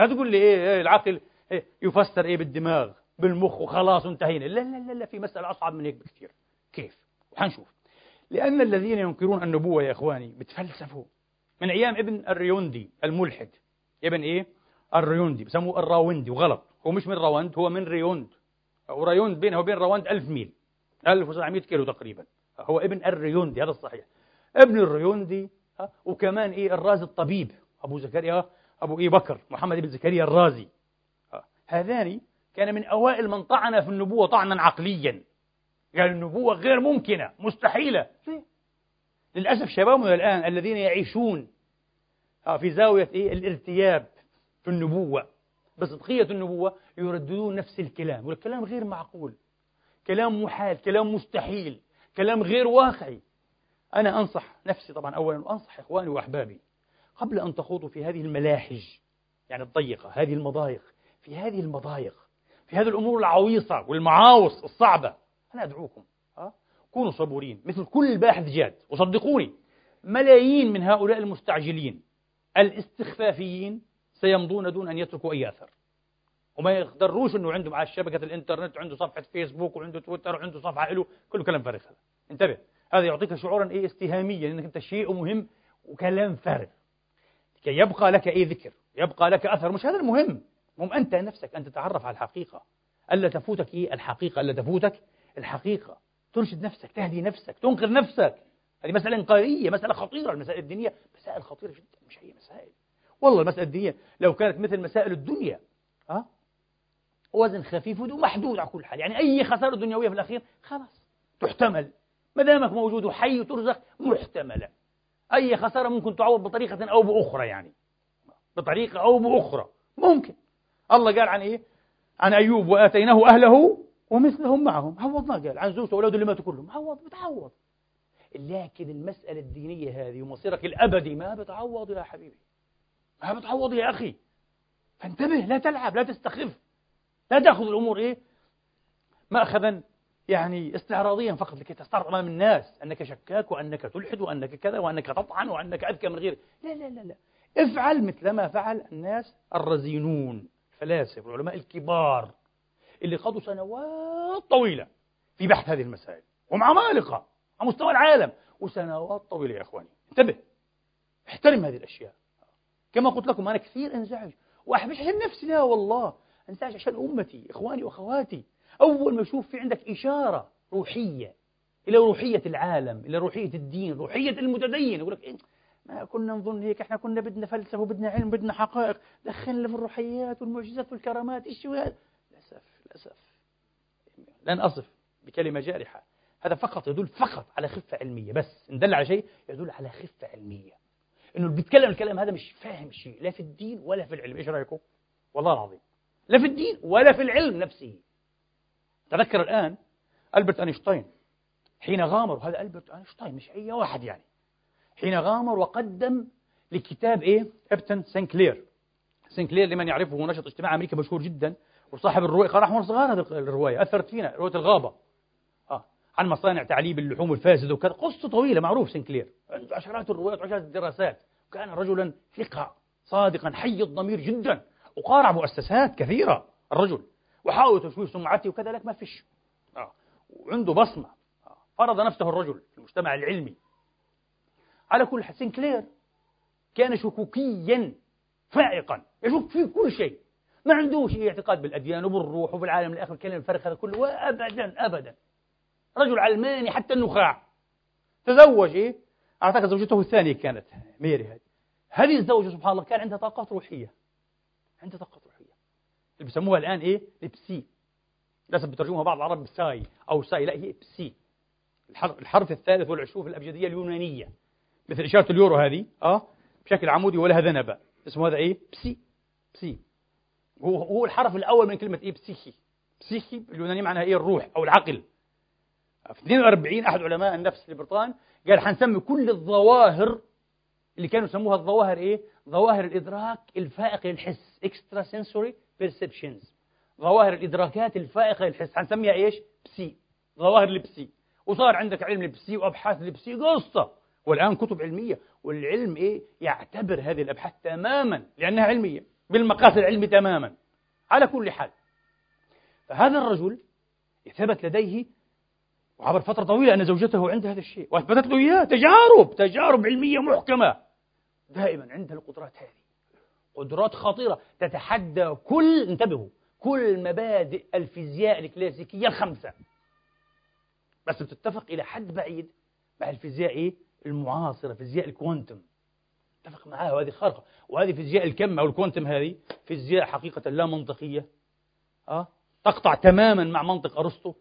ما تقول لي إيه, إيه العقل إيه يفسر إيه بالدماغ بالمخ وخلاص انتهينا لا لا لا, لا في مسألة أصعب من هيك بكثير كيف؟ وحنشوف. لأن الذين ينكرون النبوة يا إخواني بتفلسفوا. من أيام ابن الريوندي الملحد. ابن إيه؟ الريوندي بسموه الراوندي وغلط. هو مش من راوند هو من ريوند. وريوند بينه وبين راوند ألف ميل 1700 كيلو تقريبا. هو ابن الريوندي هذا الصحيح. ابن الريوندي وكمان إيه الرازي الطبيب أبو زكريا أبو إيه بكر محمد بن زكريا الرازي. هذان كان من أوائل من طعن في النبوة طعنا عقليا. قال النبوة غير ممكنة مستحيلة. للأسف شبابنا الآن الذين يعيشون في زاوية إيه؟ الارتياب في النبوة. بصدقية النبوة يرددون نفس الكلام والكلام غير معقول. كلام محال كلام مستحيل كلام غير واقعي. أنا أنصح نفسي طبعا أولا وأنصح إخواني وأحبابي قبل أن تخوضوا في هذه الملاحج يعني الضيقة هذه المضايق في هذه المضايق في هذه الأمور العويصة والمعاوص الصعبة أنا أدعوكم أه؟ كونوا صبورين مثل كل باحث جاد وصدقوني ملايين من هؤلاء المستعجلين الاستخفافيين سيمضون دون أن يتركوا أي أثر وما يقدروش إنه عنده على شبكة الإنترنت عنده صفحة فيسبوك وعنده تويتر وعنده صفحة له كله كلام فارغ هذا انتبه هذا يعطيك شعورا إيه استهاميا انك أنت شيء مهم وكلام فارغ كي يبقى لك أي ذكر. يبقى لك أثر. مش هذا المهم. المهم أنت نفسك أن تتعرف على الحقيقة. ألا تفوتك إيه؟ الحقيقة. ألا تفوتك الحقيقة. ترشد نفسك. تهدي نفسك. تنقذ نفسك. هذه مسألة إنقاذية. مسألة خطيرة. المسائل الدينية مسائل خطيرة جدا. مش أي مسائل. والله المسألة الدينية لو كانت مثل مسائل الدنيا ها؟ وزن خفيف ومحدود على كل حال. يعني أي خسارة دنيوية في الأخير خلاص تحتمل. ما دامك موجود وحي وترزق محتملة. أي خسارة ممكن تعوض بطريقة أو بأخرى يعني. بطريقة أو بأخرى. ممكن. الله قال عن إيه؟ عن أيوب وآتيناه أهله ومثلهم معهم. عوضنا قال. عن زوجته وأولاده اللي ماتوا كلهم. عوض بتعوض. لكن المسألة الدينية هذه ومصيرك الأبدي ما بتعوض يا حبيبي. ما بتعوض يا أخي. فانتبه لا تلعب لا تستخف. لا تأخذ الأمور إيه؟ مأخذا يعني استعراضيا فقط لكي تستعرض أمام الناس أنك شكاك وأنك تلحد وأنك كذا وأنك تطعن وأنك أذكى من غير لا لا لا لا. افعل مثل ما فعل الناس الرزينون الفلاسفة والعلماء الكبار اللي قضوا سنوات طويلة في بحث هذه المسائل هم عمالقة على مستوى العالم. وسنوات طويلة يا إخواني. انتبه احترم هذه الأشياء. كما قلت لكم أنا كثير أنزعج. وأحبش عشان نفسي لا والله أنزعج عشان أمتي إخواني وأخواتي. أول ما أشوف في عندك إشارة روحية إلى روحية العالم إلى روحية الدين روحية المتدين يقول لك إيه؟ ما كنا نظن هيك إحنا كنا بدنا فلسفة وبدنا علم بدنا حقائق دخلنا في الروحيات والمعجزات والكرامات إيش هذا؟ للأسف للأسف. لن أصف بكلمة جارحة. هذا فقط يدل فقط على خفة علمية بس إن دل على شيء يدل على خفة علمية. إنه اللي بيتكلم الكلام هذا مش فاهم شيء لا في الدين ولا في العلم. إيش رأيكم؟ والله العظيم. لا في الدين ولا في العلم نفسه. تذكر الآن ألبرت أينشتاين. حين غامر هذا ألبرت أينشتاين مش أي واحد يعني. حين غامر وقدم لكتاب إيه؟ أبتن سنكلير سنكلير لمن يعرفه نشط اجتماعي أمريكي مشهور جدا وصاحب الرواية قرأ وإحنا صغار هذه الرواية أثرت فينا رواية الغابة. آه. عن مصانع تعليب اللحوم الفاسدة وكذا. قصة طويلة معروف سنكلير عنده عشرات الروايات وعشرات الدراسات. كان رجلا ثقة صادقا حي الضمير جدا. وقارع مؤسسات كثيرة الرجل. وحاول تشويه سمعته وكذا لك ما فيش. آه. وعنده بصمة. آه. فرض نفسه الرجل في المجتمع العلمي. على كل حال سنكلير كان شكوكيا فائقا. يشك في كل شيء. ما عندوش اعتقاد بالأديان وبالروح وبالعالم الآخر الكلام الفرق هذا كله. وأبدا أبدا. رجل علماني حتى النخاع. تزوج إيه؟ أعتقد زوجته الثانية كانت ميري هذه. هذه الزوجة سبحان الله كان عندها طاقات روحية. عندها طاقات روحية اللي بيسموها الآن إيه؟ البسي للأسف بترجمها بعض العرب بساي أو ساي لا هي بسي الحرف, الثالث والعشرون في الأبجدية اليونانية مثل إشارة اليورو هذه أه بشكل عمودي ولها ذنب اسمه هذا إيه؟ بسي بسي هو هو الحرف الأول من كلمة إيه؟ بسيخي بسيخي باليونانية معناها إيه؟ الروح أو العقل في 42 أحد علماء النفس في بريطان قال حنسمي كل الظواهر اللي كانوا يسموها الظواهر إيه؟ ظواهر الإدراك الفائق للحس extra sensory perceptions. ظواهر الإدراكات الفائقة للحس. حنسميها إيش؟ بسي ظواهر البسي وصار عندك علم البسي وأبحاث البسي قصة. والآن كتب علمية. والعلم إيه؟ يعتبر هذه الأبحاث تماما لأنها علمية. بالمقاس العلمي تماما. على كل حال. فهذا الرجل ثبت لديه وعبر فترة طويلة أن زوجته عندها هذا الشيء. وأثبتت له إياه. تجارب. تجارب علمية محكمة. دائما عندها القدرات هذه. قدرات خطيرة تتحدى كل انتبهوا كل مبادئ الفيزياء الكلاسيكية الخمسة. بس بتتفق إلى حد بعيد مع الفيزياء إيه؟ المعاصرة فيزياء الكوانتم. اتفق معها وهذه خارقة. وهذه فيزياء الكم أو الكوانتم هذه؟ فيزياء حقيقة لا منطقية. أه؟ تقطع تماما مع منطق أرسطو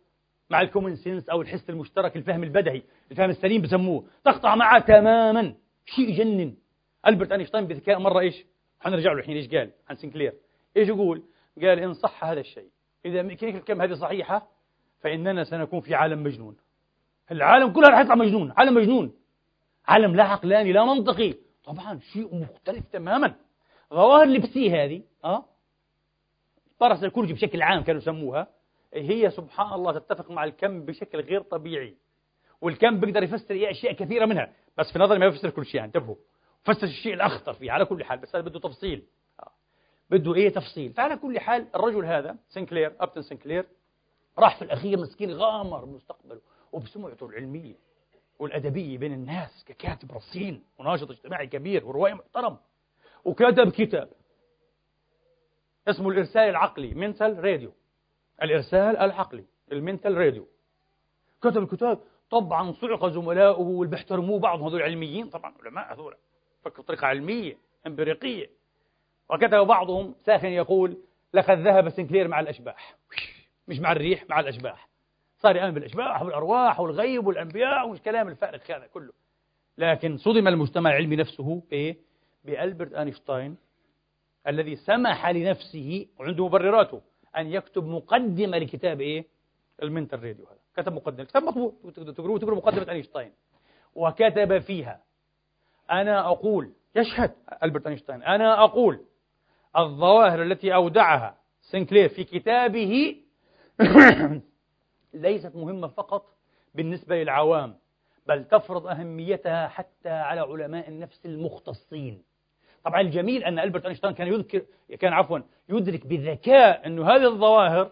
مع ال common sense أو الحس المشترك الفهم البدهي الفهم السليم بسموه. تقطع معه تماما. شيء يجنن ألبرت أينشتاين بذكاء مرة إيش؟ حنرجع له الحين إيش قال؟ عن سنكلير إيش يقول؟ قال إن صح هذا الشيء. إذا ميكانيكا الكم هذه صحيحة؟ فإننا سنكون في عالم مجنون. العالم كله راح يطلع مجنون عالم مجنون. عالم لا عقلاني لا منطقي. طبعا شيء مختلف تماما. ظواهر ال psi هذه آه؟ الكرجي بشكل عام كانوا يسموها. هي سبحان الله تتفق مع الكم بشكل غير طبيعي. والكم بيقدر يفسر أشياء كثيرة منها. بس في نظري ما يفسر كل شيء انتبهوا. فسر الشيء الأخطر فيه على كل حال بس هذا بده تفصيل. بده إيه تفصيل؟ فعلى كل حال الرجل هذا سنكلير أبتن سنكلير راح في الأخير مسكين غامر مستقبله وبسمعته العلمية والأدبية بين الناس ككاتب رصين وناشط اجتماعي كبير وروائي محترم وكتب كتاب اسمه الإرسال العقلي Mental Radio. الإرسال العقلي ال Mental Radio. كتب الكتاب طبعا صعق زملائه واللي بيحترموه بعضهم هذول علميين طبعا علماء هذول. فكروا بطريقة علمية إمبريقية. وكتب بعضهم ساخن يقول لقد ذهب سنكلير مع الأشباح. مش مع الريح مع الأشباح. صار يؤمن بالأشباح والأرواح والغيب والأنبياء والكلام الفارغ هذا كله. لكن صدم المجتمع العلمي نفسه بإيه؟ بألبرت أينشتاين الذي سمح لنفسه وعنده مبرراته أن يكتب مقدمة لكتاب إيه؟ ال Mental Radio هذا. كتب مقدمة كتاب مطبوع تقروا تقروا مقدمة أينشتاين. وكتب فيها أنا أقول يشهد ألبرت أينشتاين أنا أقول الظواهر التي أودعها سنكلير في كتابه ليست مهمة فقط بالنسبة للعوام بل تفرض أهميتها حتى على علماء النفس المختصين. طبعا الجميل أن ألبرت أينشتاين كان يذكر كان عفوا يدرك بذكاء أنه هذه الظواهر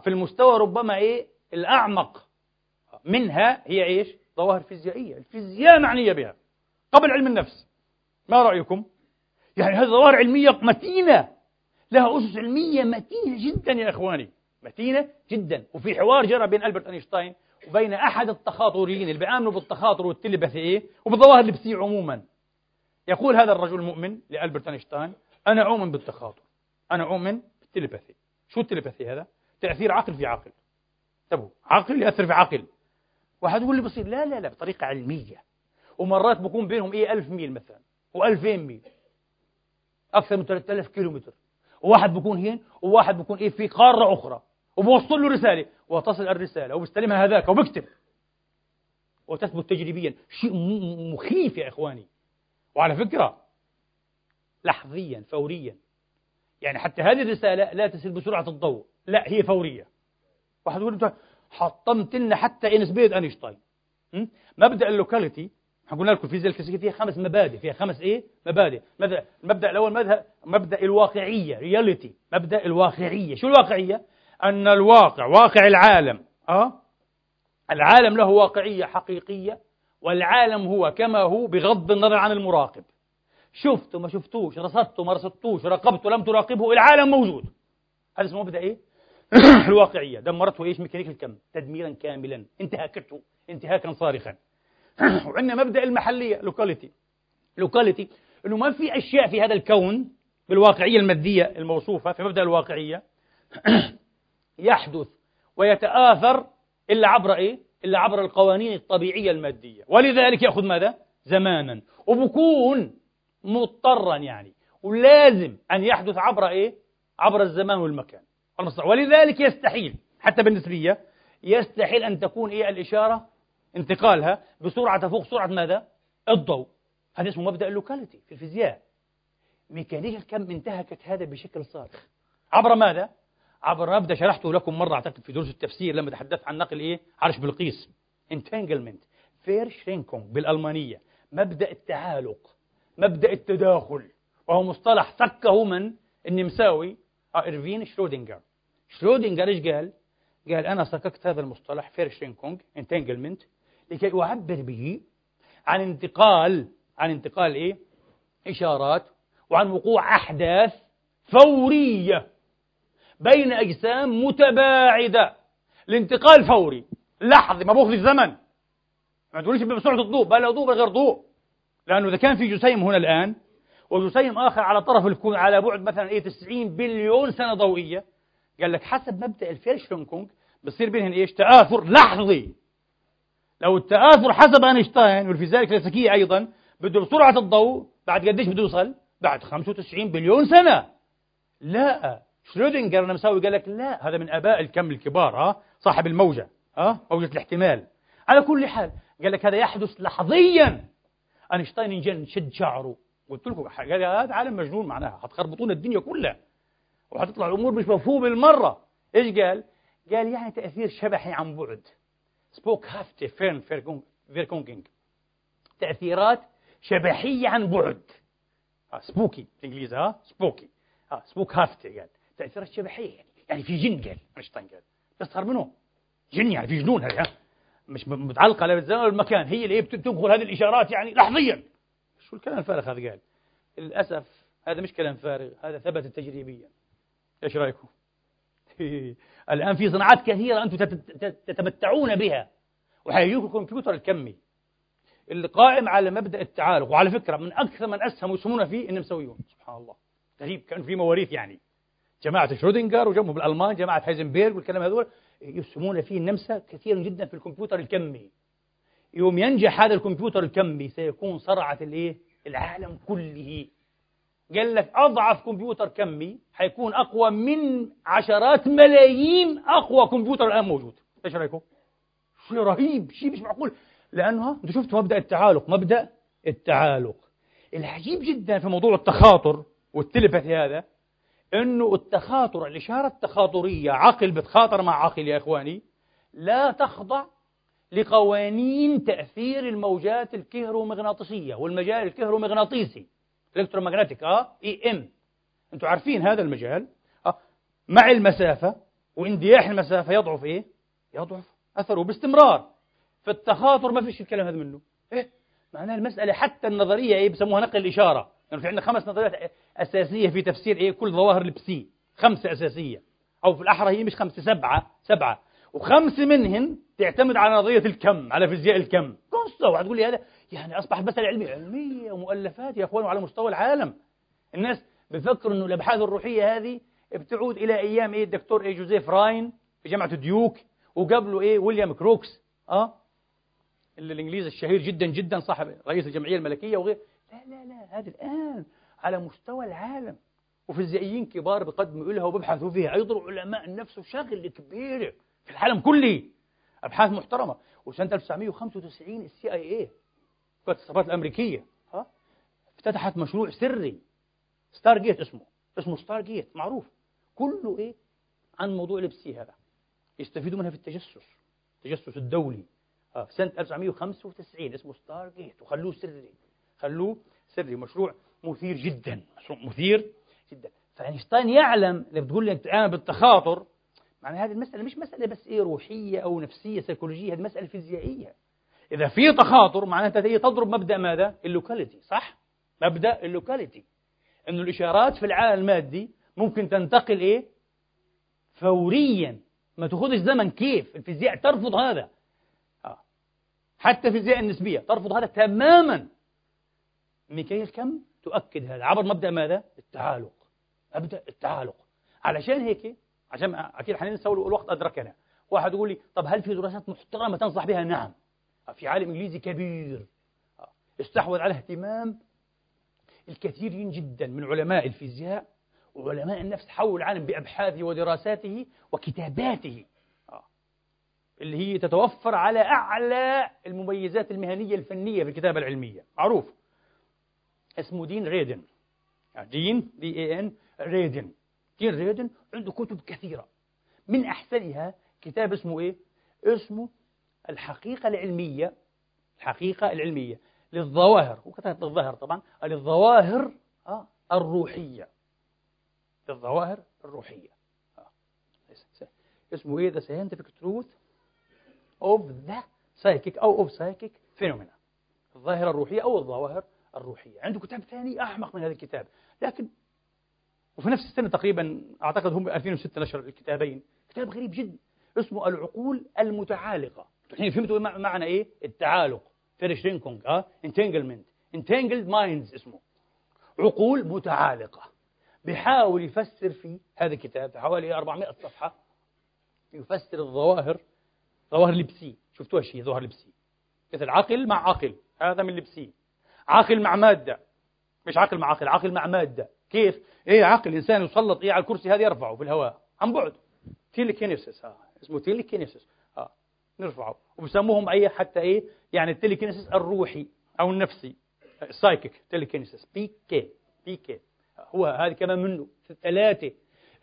في المستوى ربما إيه؟ الأعمق منها هي إيش؟ ظواهر فيزيائية. الفيزياء معنية بها. قبل علم النفس. ما رأيكم؟ يعني هذه ظواهر علمية متينة. لها أسس علمية متينة جدا يا إخواني. متينة جدا. وفي حوار جرى بين ألبرت أينشتاين وبين أحد التخاطريين اللي بيآمنوا بالتخاطر والتلبثي إيه وبالظواهر اللبسية عموما. يقول هذا الرجل المؤمن لألبرت أينشتاين أنا أؤمن بالتخاطر. أنا أؤمن بالتلبثي شو التلبثي هذا؟ تأثير عقل في عقل. انتبهوا. عقل يأثر في عقل. واحد يقول لي بصير لا لا لا بطريقة علمية. ومرات بكون بينهم إيه ألف ميل مثلا و2000 ميل. أكثر من 3000 كيلومتر. وواحد بكون هين وواحد بكون إيه في قارة أخرى. وبوصل له رسالة. وتصل الرسالة. وبيستلمها هذاك. وبكتب. وتثبت تجريبيا. شيء مخيف يا إخواني. وعلى فكرة لحظيا فوريا. يعني حتى هذه الرسالة لا تسير بسرعة الضوء. لا هي فورية. واحد يقول حطمت لنا حتى نسبية أينشتاين. مبدأ ال locality قلنا لكم الفيزياء الكلاسيكية فيها خمس مبادئ فيها خمس إيه؟ مبادئ. المبدأ الأول مبدأ مبدأ الواقعية reality مبدأ الواقعية. شو الواقعية؟ أن الواقع واقع العالم. أه؟ العالم له واقعية حقيقية والعالم هو كما هو بغض النظر عن المراقب. شفت ما شفتوش رصدت ما رصدتوش راقبت لم تراقبه العالم موجود. هذا اسمه مبدأ إيه؟ الواقعية. دمرته إيش؟ ميكانيك الكم. تدميرا كاملا. انتهكته. انتهاكا صارخا. وعندنا مبدأ المحلية locality locality إنه ما في أشياء في هذا الكون بالواقعية المادية الموصوفة في مبدأ الواقعية يحدث ويتآثر إلا عبر إيه؟ إلا عبر القوانين الطبيعية المادية ولذلك يأخذ ماذا؟ زمانا وبكون مضطرا يعني ولازم أن يحدث عبر إيه؟ عبر الزمان والمكان ولذلك يستحيل حتى بالنسبية يستحيل أن تكون إيه الإشارة انتقالها بسرعة تفوق سرعة ماذا؟ الضوء. هذا اسمه مبدأ اللوكاليتي في الفيزياء. ميكانيكا الكم انتهكت هذا بشكل صارخ عبر ماذا؟ عبر مبدأ شرحته لكم مرة أعتقد في دروس التفسير لما تحدثت عن نقل إيه؟ عرش بلقيس. Entanglement. Verschränkung بالألمانية. مبدأ التعالق. مبدأ التداخل. وهو مصطلح سكه من النمساوي إرفين شرودنجر شرودنجر إيش قال؟ قال أنا سككت هذا المصطلح Verschränkung entanglement لكي أعبر به عن انتقال عن انتقال إيه؟ إشارات وعن وقوع أحداث فورية بين أجسام متباعدة. الانتقال فوري. لحظة ما بأخذ زمن ما تقوليش بسرعة الضوء. بل ضوء غير ضوء. لأنه إذا كان في جسيم هنا الآن وجسيم آخر على طرف الكون على بعد مثلا إيه؟ 90 بليون سنة ضوئية قال لك حسب مبدأ ال Verschränkung بصير بينهم إيش؟ تآثر. لحظي لو التآثر حسب أينشتاين والفيزياء الكلاسيكية أيضا بده بسرعة الضوء بعد قديش بده يوصل؟ بعد 95 بليون سنة. لا. شرودنجر نمساوي قال لك لا هذا من أباء الكم الكبار ها؟ صاحب الموجة ها؟ موجه الاحتمال. على كل حال قال لك هذا يحدث لحظيا. أينشتاين انجن شد شعره. قلت لكم قال هذا عالم مجنون معناها حتخربطون الدنيا كلها وحتطلع الأمور مش مفهومه بالمرة إيش قال؟ قال يعني تأثير شبحي عن بعد. spukhafte Fernwirkungen تأثيرات شبحيه عن بعد. spooky بالإنجليزي ها spooky. ها spukhafte قال تأثيرات شبحية يعني. يعني في جن قال أينشتاين قال. تسخر منه. جن يعني في جنون هذه مش متعلقة لا بالزمان والمكان هي اللي تدخل هذه الإشارات يعني لحظيا. شو الكلام الفارغ هذا قال؟ للأسف هذا مش كلام فارغ هذا ثبت تجريبيا. إيش رأيكم؟ الآن في صناعات كثيرة أنتم تتمتعون بها. وحيجيكم الكمبيوتر الكمي. اللي قائم على مبدأ التعالق. وعلى فكرة من أكثر من أسهموا يسمون فيه إنهم مسويون سبحان الله. غريب. كأن في مواريث يعني. جماعة شرودنجر وجنبهم الألمان جماعة هايزنبرغ والكلام هذول يسمون فيه النمسا كثيرا جدا في الكمبيوتر الكمي. يوم ينجح هذا الكمبيوتر الكمي سيكون صرعة الإيه؟ العالم كله. قال لك أضعف كمبيوتر كمي حيكون أقوى من عشرات ملايين أقوى كمبيوتر الآن موجود. إيش رأيكم؟ شيء رهيب شيء مش معقول. لأنه أنتم شفتوا مبدأ التعالق مبدأ التعالق. العجيب جدا في موضوع التخاطر والتلبثي هذا إنه التخاطر الإشارة التخاطرية عقل بتخاطر مع عقل يا إخواني لا تخضع لقوانين تأثير الموجات الكهرومغناطيسية والمجال الكهرومغناطيسي. الكترومغناطيك آه اي ام أنتم عارفين هذا المجال؟ آه. مع المسافة واندياح المسافة يضعف إيه؟ يضعف أثره باستمرار. في التخاطر ما فيش الكلام هذا منه. إيه؟ معناها المسألة حتى النظرية إيه بسموها نقل الإشارة. لأنه يعني في عندنا خمس نظريات أساسية في تفسير إيه كل ظواهر البسي خمسة أساسية. أو في الأحرى هي مش خمسة سبعة سبعة. وخمس منهن تعتمد على نظرية الكم على فيزياء الكم. قصة واحد تقول لي هذا يعني أصبحت مسألة علمية علمية ومؤلفات يا أخوان على مستوى العالم. الناس بفكروا أنه الأبحاث الروحية هذه بتعود إلى أيام إيه الدكتور إيه جوزيف راين في جامعة ديوك وقبله إيه ويليام كروكس أه؟ اللي الإنجليزي الشهير جدا جدا صاحب رئيس الجمعية الملكية وغير. لا لا لا هذا الآن على مستوى العالم. وفيزيائيين كبار بيقدموا لها وبيبحثوا فيها. أيضا علماء النفس وشغل كبير في العالم كله. أبحاث محترمة. وسنة 1995 ال CIA الاتصالات الأمريكية ها؟ افتتحت مشروع سري Stargate اسمه اسمه Stargate معروف. كله إيه؟ عن موضوع ال psi هذا. يستفيدوا منها في التجسس التجسس الدولي. آه، في سنة 1995 اسمه Stargate وخلوه سري خلوه سري. مشروع مثير جدا مشروع مثير جدا. فأينشتاين يعلم اللي بتقول لي أنا بالتخاطر معنى هذه المسألة مش مسألة بس إيه روحية أو نفسية سيكولوجية هذه مسألة فيزيائية إذا في تخاطر معناتها هي تضرب مبدأ ماذا؟ ال locality صح؟ مبدأ ال locality إنه الإشارات في العالم المادي ممكن تنتقل إيه؟ فوريا ما تأخذش زمن كيف؟ الفيزياء ترفض هذا آه. حتى الفيزياء النسبية ترفض هذا تماما ميكانيك الكم تؤكد هذا عبر مبدأ ماذا؟ التعالق مبدأ التعالق علشان هيك عشان أكيد حننسى والوقت أدركنا. واحد يقول لي طب هل في دراسات محترمة تنصح بها؟ نعم. في عالم إنجليزي كبير. استحوذ على اهتمام الكثيرين جدا من علماء الفيزياء وعلماء النفس حول العالم بأبحاثه ودراساته وكتاباته اللي هي تتوفر على أعلى المميزات المهنية الفنية في الكتابة العلمية. معروف. اسمه دين ريدن. دين دي اي ان ريدن. دين ريدن عنده كتب كثيرة. من أحسنها كتاب اسمه إيه؟ اسمه الحقيقة العلمية الحقيقة العلمية للظواهر. هو كتب للظاهر طبعا. للظواهر آه الروحية. للظواهر الروحية. آه. اسمه إيه؟ The Scientific Truth of the Psychic أو of Psychic Phenomena. الظاهرة الروحية أو الظواهر الروحية. عنده كتاب ثاني أحمق من هذا الكتاب. لكن وفي نفس السنة تقريبا أعتقد هم 2006 نشر الكتابين. كتاب غريب جدا. اسمه العقول المتعالقة. الحين فهمتوا معنى إيه؟ التعالق. Verschränkung آه؟ entanglement Entangled Minds اسمه. عقول متعالقة. بيحاول يفسر في هذا الكتاب حوالي 400 صفحة. يفسر الظواهر. ظواهر ال psi شفتوها شيء ظواهر ال psi مثل عقل مع عقل هذا من لبسي عقل مع مادة. مش عقل مع عقل عقل مع مادة. كيف؟ إيه عقل الإنسان يسلط إيه على الكرسي هذا يرفعه في الهواء. عن بعد. telekinesis. ها اسمه telekinesis. ها نرفعه. وبسموهم أي حتى إيه؟ يعني ال telekinesis الروحي أو النفسي. psychic telekinesis. PK PK هو هذه كمان منه. ثلاثة.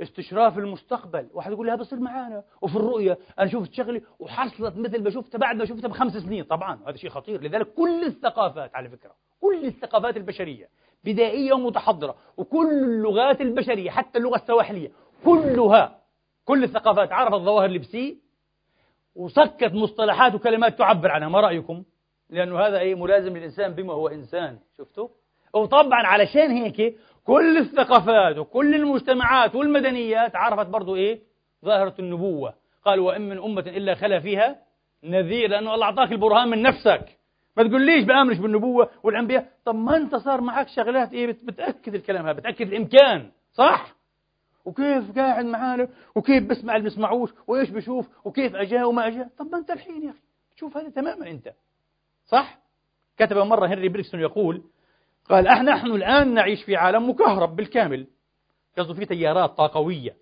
استشراف المستقبل. واحد يقول لي هذا بصير معانا. وفي الرؤية أنا شفت شغلي وحصلت مثل ما شفتها بعد ما شفتها بخمس سنين. طبعا هذا شيء خطير. لذلك كل الثقافات على فكرة كل الثقافات البشرية بدائية ومتحضرة وكل اللغات البشرية حتى اللغة السواحلية كلها كل الثقافات عرفت ظواهر اللبسي وسكت مصطلحات وكلمات تعبر عنها ما رأيكم؟ لأنه هذا أي ملازم للإنسان بما هو إنسان شفتوا؟ وطبعا علشان هيك كل الثقافات وكل المجتمعات والمدنيات عرفت برضو إيه؟ ظاهرة النبوة قال وإن من أمة إلا خلا فيها نذير لأنه الله أعطاك البرهان من نفسك ما تقوليش بآمنش بالنبوة والأنبياء. طب ما أنت صار معك شغلات إيه؟ بتأكد الكلام هذا بتأكد الإمكان صح؟ وكيف قاعد معانا؟ وكيف بسمع اللي بسمعوش وإيش بشوف وكيف أجاه وما أجاه طب ما أنت الحين يا أخي تشوف هذا تماما أنت صح؟ كتب مرة هنري بريكسون يقول قال نحن الآن نعيش في عالم مكهرب بالكامل. قصده فيه تيارات طاقوية.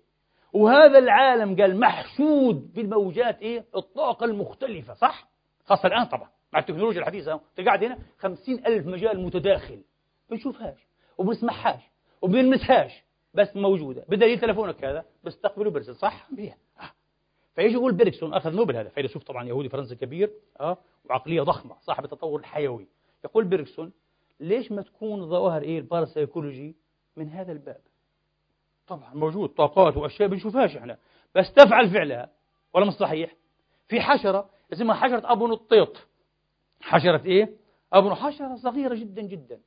وهذا العالم قال محشود بالموجات إيه؟ الطاقة المختلفة صح؟ خاصة الآن طبعا. مع التكنولوجيا الحديثة أنت قاعد هنا خمسين ألف مجال متداخل. بنشوفهاش وبنسمعهاش وبنلمسهاش بس موجودة. بدليل تلفونك هذا بستقبل وبرسل صح؟ بيها. آه. فيجي يقول بيرجسون أخذ نوبل هذا. فيلسوف طبعا يهودي فرنسي كبير أه وعقلية ضخمة صاحب التطور الحيوي. يقول بيرجسون ليش ما تكون ظواهر إيه الباراسيكولوجي من هذا الباب؟ طبعا موجود طاقات وأشياء بنشوفهاش إحنا. بس تفعل فعلها. ولا مش صحيح؟ في حشرة اسمها حشرة أبو نطيط. حشرة إيه؟ أبو حشرة صغيرة جدا جدا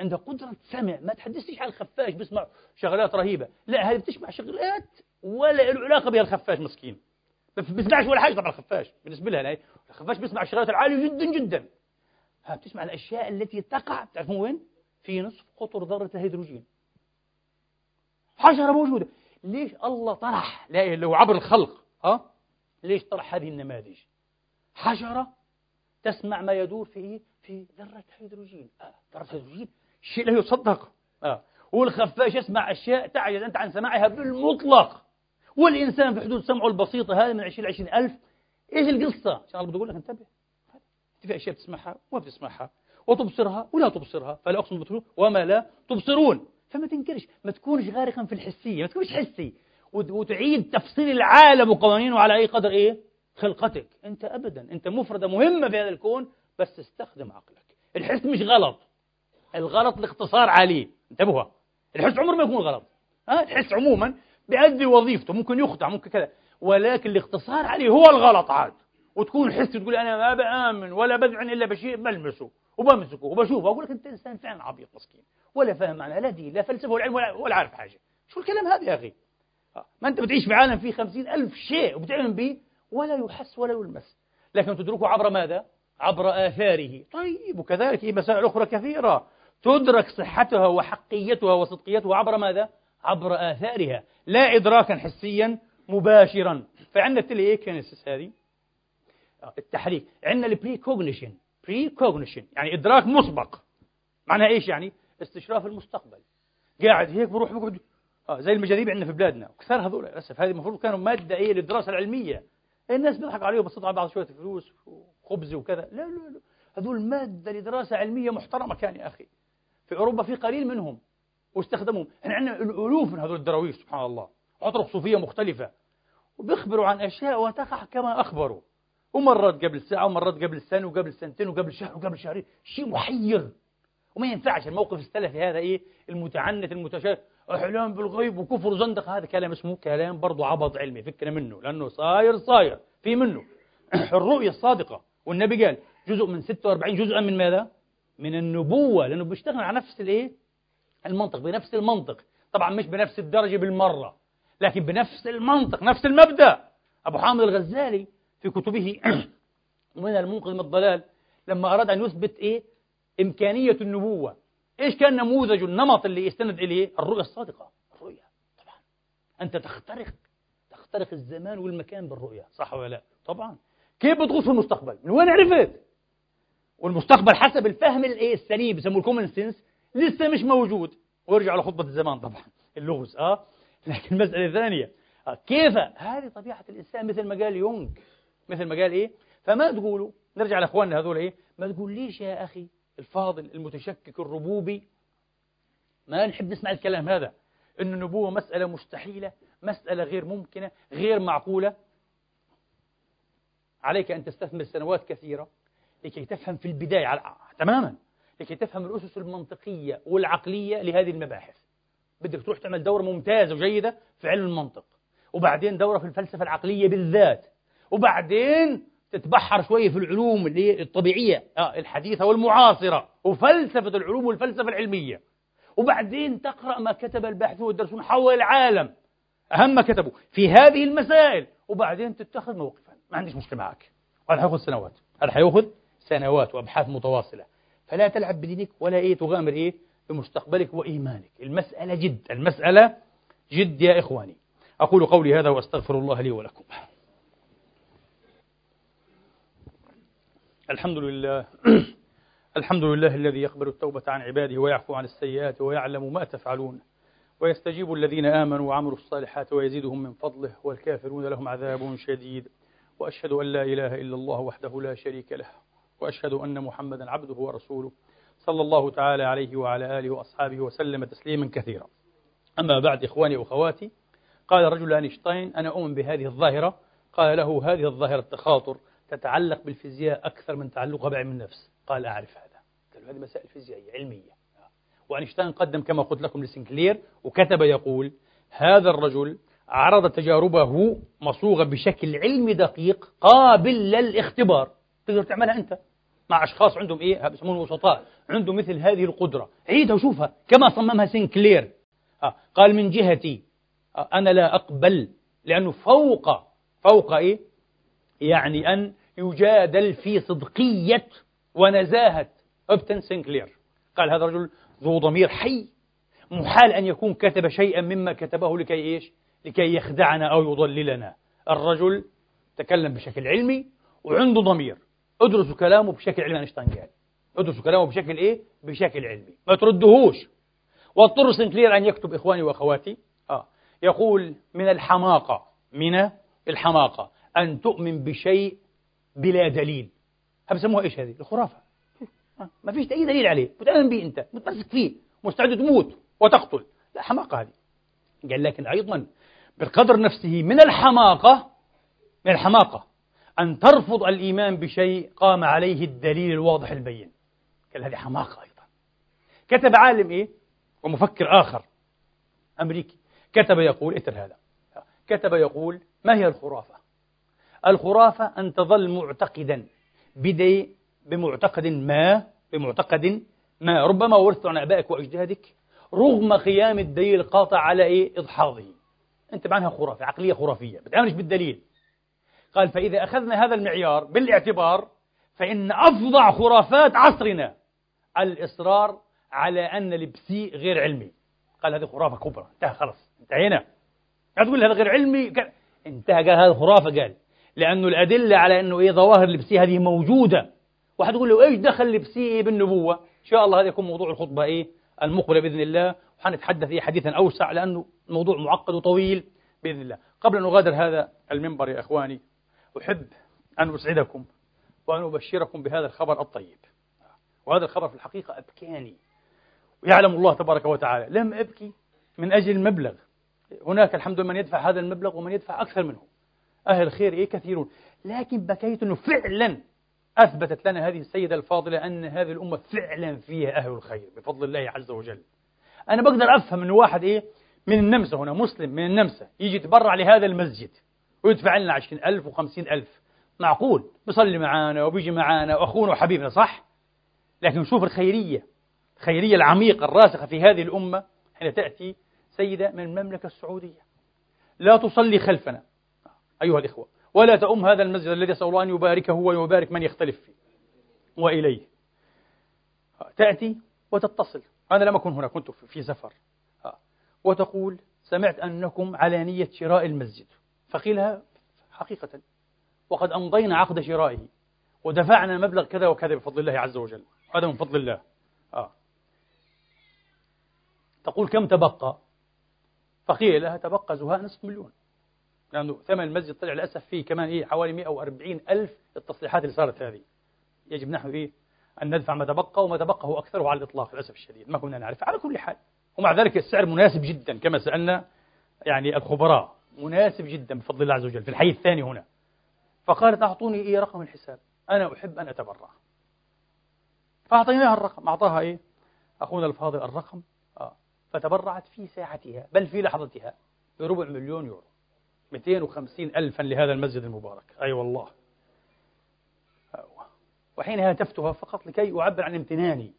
عندها قدرة سمع ما تحدثنيش عن الخفاش بيسمع شغلات رهيبة. لا هذه بتسمع شغلات ولا له علاقة بها الخفاش مسكين. ما بيسمعش ولا حاجة طبعا الخفاش بالنسبة لها الخفاش بيسمع الشغلات العالية جدا جدا. ها بتسمع الأشياء التي تقع تعرفون وين؟ في نصف قطر ذرة الهيدروجين. حشرة موجودة. ليش الله طرح؟ لا إله عبر الخلق ها؟ ليش طرح هذه النماذج؟ حشرة تسمع ما يدور في في ذرة هيدروجين آه. ذرة هيدروجين شيء لا يصدق. آه. والخفاش يسمع أشياء تعجز أنت عن سماعها بالمطلق. والإنسان في حدود سمعه البسيطة هذه من 20 20 ألف إيش القصة؟ عشان الله بقول لك انتبه. في أشياء بتسمعها وما بتسمعها وتبصرها ولا تبصرها فلا أقسم بتبصرون وما لا تبصرون. فما تنكرش ما تكونش غارقا في الحسية ما تكونش حسي. وتعيد تفصيل العالم وقوانينه على أي قدر إيه؟ خلقتك. أنت أبدا أنت مفردة مهمة في هذا الكون بس استخدم عقلك. الحس مش غلط. الغلط الاختصار عليه انتبهوا. الحس عمره ما يكون غلط. ها؟ الحس عموما بيأدي وظيفته ممكن يخدع ممكن كذا. ولكن الاختصار عليه هو الغلط عاد. وتكون حس تقول أنا ما بآمن ولا بدعن إلا بشيء بلمسه وبمسكه وبشوفه. أقول لك أنت إنسان فعلا عبيط مسكين ولا فاهم معنى لا دين لا فلسفة ولا علم ولا, ولا عارف حاجة. شو الكلام هذا يا أخي؟ ما أنت بتعيش في عالم فيه خمسين ألف شيء وبتعلم به؟ ولا يحس ولا يلمس. لكن تدركه عبر ماذا؟ عبر آثاره. طيب وكذلك مسائل أخرى كثيرة. تدرك صحتها وحقيتها وصدقيتها عبر ماذا؟ عبر آثارها. لا إدراكا حسيا مباشرا. فعندنا ال tele إيه kinesis هذه؟ التحريك. عندنا ال precognition precognition يعني إدراك مسبق. معناها إيش يعني؟ استشراف المستقبل. قاعد هيك بروح بقعد آه زي المجاذيب عندنا في بلادنا. كثار هذول للأسف. هذه المفروض كانوا مادة إيه؟ للدراسة العلمية. الناس بيضحك عليهم بس على بعض شوية فلوس وخبز وكذا. لا لا لا. هذول مادة لدراسة علمية محترمة كان يا أخي. في أوروبا في قليل منهم واستخدموهم. إحنا عندنا الألوف من هذول الدراويش سبحان الله. اطرق صوفية مختلفة. وبيخبروا عن أشياء وتقع كما أخبروا. ومرات قبل ساعة ومرات قبل سنة وقبل سنتين وقبل شهر وقبل شهرين. شيء محير. وما ينفعش الموقف السلفي هذا إيه؟ المتعنت المتشابه أحلام بالغيب وكفر زندق هذا كلام اسمه كلام برضه عبط علمي فكنا منه لأنه صاير صاير. في منه. الرؤية الصادقة. والنبي قال جزء من 46 جزءا من ماذا؟ من النبوة لأنه بيشتغل على نفس الإيه؟ المنطق بنفس المنطق. طبعا مش بنفس الدرجة بالمرة لكن بنفس المنطق نفس المبدأ. أبو حامد الغزالي في كتبه من المنقذ من الضلال لما أراد أن يثبت إيه؟ إمكانية النبوة. إيش كان نموذج النمط اللي يستند إليه؟ الرؤية الصادقة الرؤية. طبعا. أنت تخترق تخترق الزمان والمكان بالرؤية. صح ولا لا؟ طبعا. كيف بتغوص في المستقبل؟ من وين عرفت؟ والمستقبل حسب الفهم الايه السليم بسموه الكومن سنس لسه مش موجود. ويرجع لخطبة الزمان طبعا. اللغز آه. لكن المسألة الثانية آه. كيف؟ هذه طبيعة الإنسان مثل ما قال يونغ. مثل ما قال إيه؟ فما تقولوا نرجع لأخواننا هذول إيه؟ ما تقول ليش يا أخي؟ الفاضل المتشكك الربوبي. ما نحب نسمع الكلام هذا. أن النبوة مسألة مستحيلة مسألة غير ممكنة غير معقولة. عليك أن تستثمر سنوات كثيرة لكي تفهم في البداية. تماما لكي تفهم الأسس المنطقية والعقلية لهذه المباحث. بدك تروح تعمل دورة ممتازة وجيدة في علم المنطق وبعدين دورة في الفلسفة العقلية بالذات وبعدين تتبحر شوية في العلوم الطبيعية آه الحديثة والمعاصرة وفلسفة العلوم والفلسفة العلمية. وبعدين تقرأ ما كتب الباحثون والدرسون حول العالم أهم ما كتبوا في هذه المسائل. وبعدين تتخذ موقفا. ما عنديش مشكلة معك. هذا حياخذ سنوات. هذا حياخذ سنوات وأبحاث متواصلة. فلا تلعب بدينك ولا إيه تغامر إيه بمستقبلك وإيمانك. المسألة جد المسألة جد يا إخواني. أقول قولي هذا وأستغفر الله لي ولكم. الحمد لله. الحمد لله الذي يقبل التوبة عن عباده ويعفو عن السيئات ويعلم ما تفعلون. ويستجيب الذين آمنوا وعملوا الصالحات ويزيدهم من فضله والكافرون لهم عذاب شديد. وأشهد أن لا إله إلا الله وحده لا شريك له. وأشهد أن محمدا عبده ورسوله. صلى الله تعالى عليه وعلى آله وأصحابه وسلم تسليما كثيرا. أما بعد إخواني وأخواتي قال رجل أينشتاين أنا أؤمن بهذه الظاهرة. قال له هذه الظاهرة التخاطر. تتعلق بالفيزياء أكثر من تعلقها بعلم النفس. قال أعرف هذا. قال هذه مسائل فيزيائية علمية. وأينشتاين قدم كما قلت لكم لسنكلير وكتب يقول هذا الرجل عرض تجاربه مصوغة بشكل علمي دقيق قابل للاختبار. تقدر تعملها أنت؟ مع أشخاص عندهم إيه؟ بيسمون وسطاء. عندهم مثل هذه القدرة. عيدها وشوفها كما صممها سينكلير. آه. قال من جهتي آه. أنا لا أقبل لأنه فوق فوق إيه؟ يعني أن يجادل في صدقية ونزاهة. أبتون سينكلير قال هذا رجل ذو ضمير حي محال أن يكون كتب شيئا مما كتبه لكي إيش؟ لكي يخدعنا أو يضللنا. الرجل تكلم بشكل علمي وعنده ضمير. ادرسوا كلامه بشكل علمي أينشتاين قال. ادرسوا كلامه بشكل إيه؟ بشكل علمي. ما تردهوش. واضطر سنكلير أن يكتب إخواني وأخواتي. آه. يقول من الحماقة من الحماقة أن تؤمن بشيء بلا دليل. بسموها إيش هذه؟ الخرافة. ما فيش أي دليل عليه. بتؤمن به أنت متمسك فيه مستعد تموت وتقتل. لا حماقة هذه. قال لكن أيضا بالقدر نفسه من الحماقة من الحماقة أن ترفض الإيمان بشيء قام عليه الدليل الواضح البين. قال هذه حماقة أيضا. كتب عالم إيه؟ ومفكر آخر أمريكي. كتب يقول اتر هذا. كتب يقول ما هي الخرافة؟ الخرافة أن تظل معتقدا بدي بمعتقد ما بمعتقد ما. ربما ورثت عن آبائك وأجدادك رغم قيام الدليل القاطع على إيه؟ إدحاضه أنت معناها خرافة عقلية خرافية. بتآمنش بالدليل. قال فإذا أخذنا هذا المعيار بالاعتبار فإن أفظع خرافات عصرنا الإصرار على أن البسي غير علمي. قال هذه خرافة كبرى. انتهى خلص انتهينا. تقول هذا غير علمي. انتهى قال هذا خرافة قال. لأنه الأدلة على أنه إيه ظواهر البسي هذه موجودة. واحد يقول له إيش دخل البسي إيه بالنبوة؟ إن شاء الله هذا يكون موضوع الخطبة إيه المقبلة بإذن الله وحنتحدث فيه حديثا أوسع لأنه الموضوع معقد وطويل بإذن الله. قبل أن أغادر هذا المنبر يا إخواني أحب أن أسعدكم وأن أبشركم بهذا الخبر الطيب. وهذا الخبر في الحقيقة أبكاني ويعلم الله تبارك وتعالى. لم أبكي من أجل المبلغ. هناك الحمد لله من يدفع هذا المبلغ ومن يدفع أكثر منه. أهل الخير إيه كثيرون. لكن بكيت أنه فعلا أثبتت لنا هذه السيدة الفاضلة أن هذه الأمة فعلا فيها أهل الخير بفضل الله عز وجل. أنا بقدر أفهم أنه واحد إيه من النمسا هنا مسلم من النمسا يجي يتبرع لهذا المسجد ويدفع لنا عشرين ألف وخمسين ألف. معقول؟ بيصلي معانا وبيجي معانا وأخونا وحبيبنا صح؟ لكن شوف الخيرية الخيرية العميقة الراسخة في هذه الأمة حين تأتي سيدة من المملكة السعودية. لا تصلي خلفنا. أيها الإخوة ولا تؤم هذا المسجد الذي أسأل الله أن يباركه ويبارك من يختلف فيه وإليه. تأتي وتتصل. أنا لم أكن هنا كنت في سفر. وتقول سمعت أنكم على نية شراء المسجد. فقيلها حقيقة. وقد أمضينا عقد شرائه. ودفعنا مبلغ كذا وكذا بفضل الله عز وجل. هذا من فضل الله. آه. تقول كم تبقى؟ فقيل لها تبقى زهاء نصف مليون. لأنه ثمن المسجد طلع للأسف فيه كمان إيه حوالي 140 ألف التصليحات اللي صارت هذه. يجب نحن إيه أن ندفع ما تبقى وما تبقى هو أكثره على الإطلاق للأسف الشديد. ما كنا نعرف. على كل حال. ومع ذلك السعر مناسب جدا كما سألنا يعني الخبراء. مناسب جدا بفضل الله عز وجل. في الحي الثاني هنا. فقالت أعطوني إيه رقم الحساب. أنا أحب أن أتبرع. فأعطيناها الرقم. أعطاها إيه؟ أخونا الفاضل الرقم. آه. فتبرعت في ساعتها بل في لحظتها بربع مليون يورو. 250 ألفا لهذا المسجد المبارك. أي أيوة والله. وحينها هاتفتها فقط لكي أعبر عن امتناني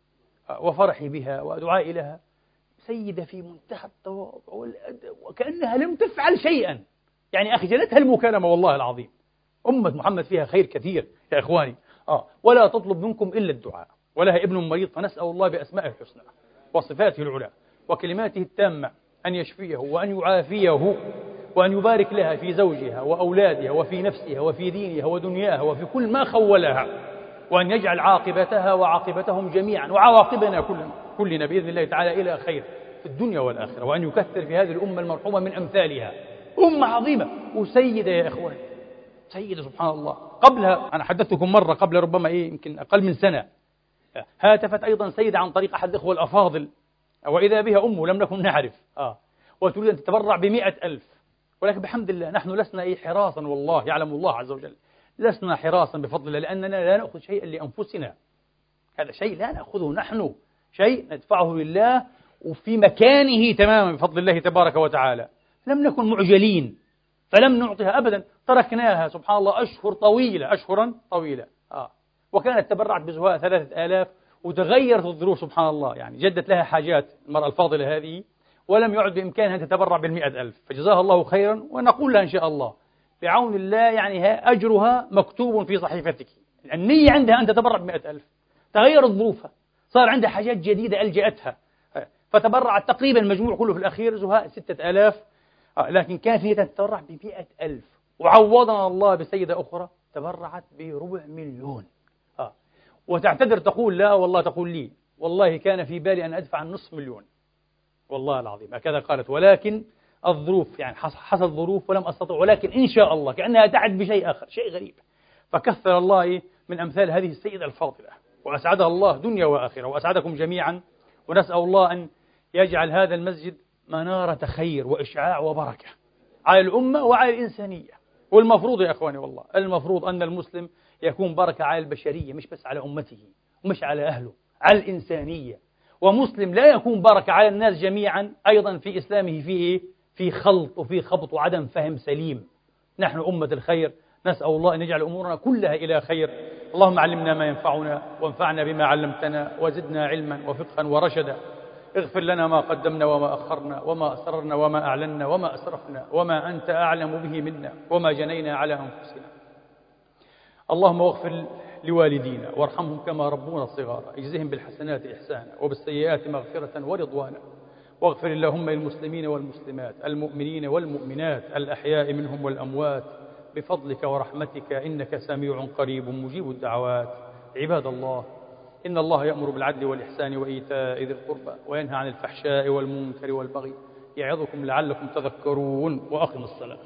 وفرحي بها ودعائي لها. سيدة في منتهى التواضع والأدب وكأنها لم تفعل شيئا. يعني أخجلتها المكالمة والله العظيم. أمة محمد فيها خير كثير يا إخواني. آه ولا تطلب منكم إلا الدعاء. ولها ابن مريض فنسأل الله بأسمائه الحسنى وصفاته العلى وكلماته التامة أن يشفيه وأن يعافيه وأن يبارك لها في زوجها وأولادها وفي نفسها وفي دينها ودنياها وفي كل ما خولها وأن يجعل عاقبتها وعاقبتهم جميعا وعواقبنا كلنا, كلنا بإذن الله تعالى إلى خير في الدنيا والآخرة وأن يكثر في هذه الأمة المرحومة من أمثالها. أمة عظيمة. وسيدة يا إخوان. سيدة سبحان الله. قبلها أنا حدثتكم مرة قبل ربما إيه يمكن أقل من سنة هاتفت أيضا سيدة عن طريق أحد الإخوة الأفاضل وإذا بها أمه لم نكن نعرف. آه. وتريد أن تتبرع بمئة ألف. ولكن بحمد الله نحن لسنا إيه حراسا والله يعلم الله عز وجل. لسنا حراسا بفضل الله لأننا لا نأخذ شيئا لأنفسنا. هذا شيء لا نأخذه نحن شيء ندفعه لله وفي مكانه تماما بفضل الله تبارك وتعالى. لم نكن معجلين فلم نعطها أبدا. تركناها سبحان الله أشهر طويلة أشهرا طويلة. آه. وكانت تبرعت بزهاء ثلاثة آلاف وتغيرت الظروف سبحان الله. يعني جدت لها حاجات المرأة الفاضلة هذه. ولم يعد بإمكانها أن تتبرع بالمئة ألف. فجزاها الله خيرا ونقول لها إن شاء الله. بعون الله يعني أجرها مكتوب في صحيفتك. النية عندها أن تتبرع بمئة ألف. تغيرت ظروفها. صار عندها حاجات جديدة ألجأتها. فتبرعت تقريبا المجموع كله في الأخير زهاء ستة آلاف. آه، لكن كانت هي تتبرع بمئة ألف. وعوضنا الله بسيدة أخرى تبرعت بربع مليون. آه. وتعتذر تقول لا والله تقول لي والله كان في بالي أن أدفع النصف مليون. والله العظيم. هكذا قالت ولكن الظروف يعني حصل ظروف ولم أستطع ولكن إن شاء الله كأنها تعد بشيء آخر شيء غريب. فكثر الله من أمثال هذه السيدة الفاضلة وأسعدها الله دنيا وآخرة وأسعدكم جميعا ونسأل الله أن يجعل هذا المسجد منارة خير وإشعاع وبركة على الأمة وعلى الإنسانية. والمفروض يا أخواني والله المفروض أن المسلم يكون بركة على البشرية مش بس على أمته ومش على أهله على الإنسانية. ومسلم لا يكون بركة على الناس جميعا أيضا في إسلامه فيه في خلط وفي خبط وعدم فهم سليم. نحن أمة الخير نسأل الله أن يجعل أمورنا كلها إلى خير. اللهم علمنا ما ينفعنا وانفعنا بما علمتنا وزدنا علما وفقها ورشدا. اغفر لنا ما قدمنا وما أخرنا وما أسررنا وما أعلنا وما أسرفنا وما أنت أعلم به منا وما جنينا على أنفسنا. اللهم اغفر لوالدينا وارحمهم كما ربونا صغارا. اجزهم بالحسنات إحسانا وبالسيئات مغفرة ورضوانا. واغفر اللهم للمسلمين والمسلمات المؤمنين والمؤمنات الأحياء منهم والأموات بفضلك ورحمتك إنك سميع قريب مجيب الدعوات. عباد الله إن الله يأمر بالعدل والإحسان وإيتاء ذي القربى وينهى عن الفحشاء والمنكر والبغي. يعظكم لعلكم تذكرون وأقم الصلاة.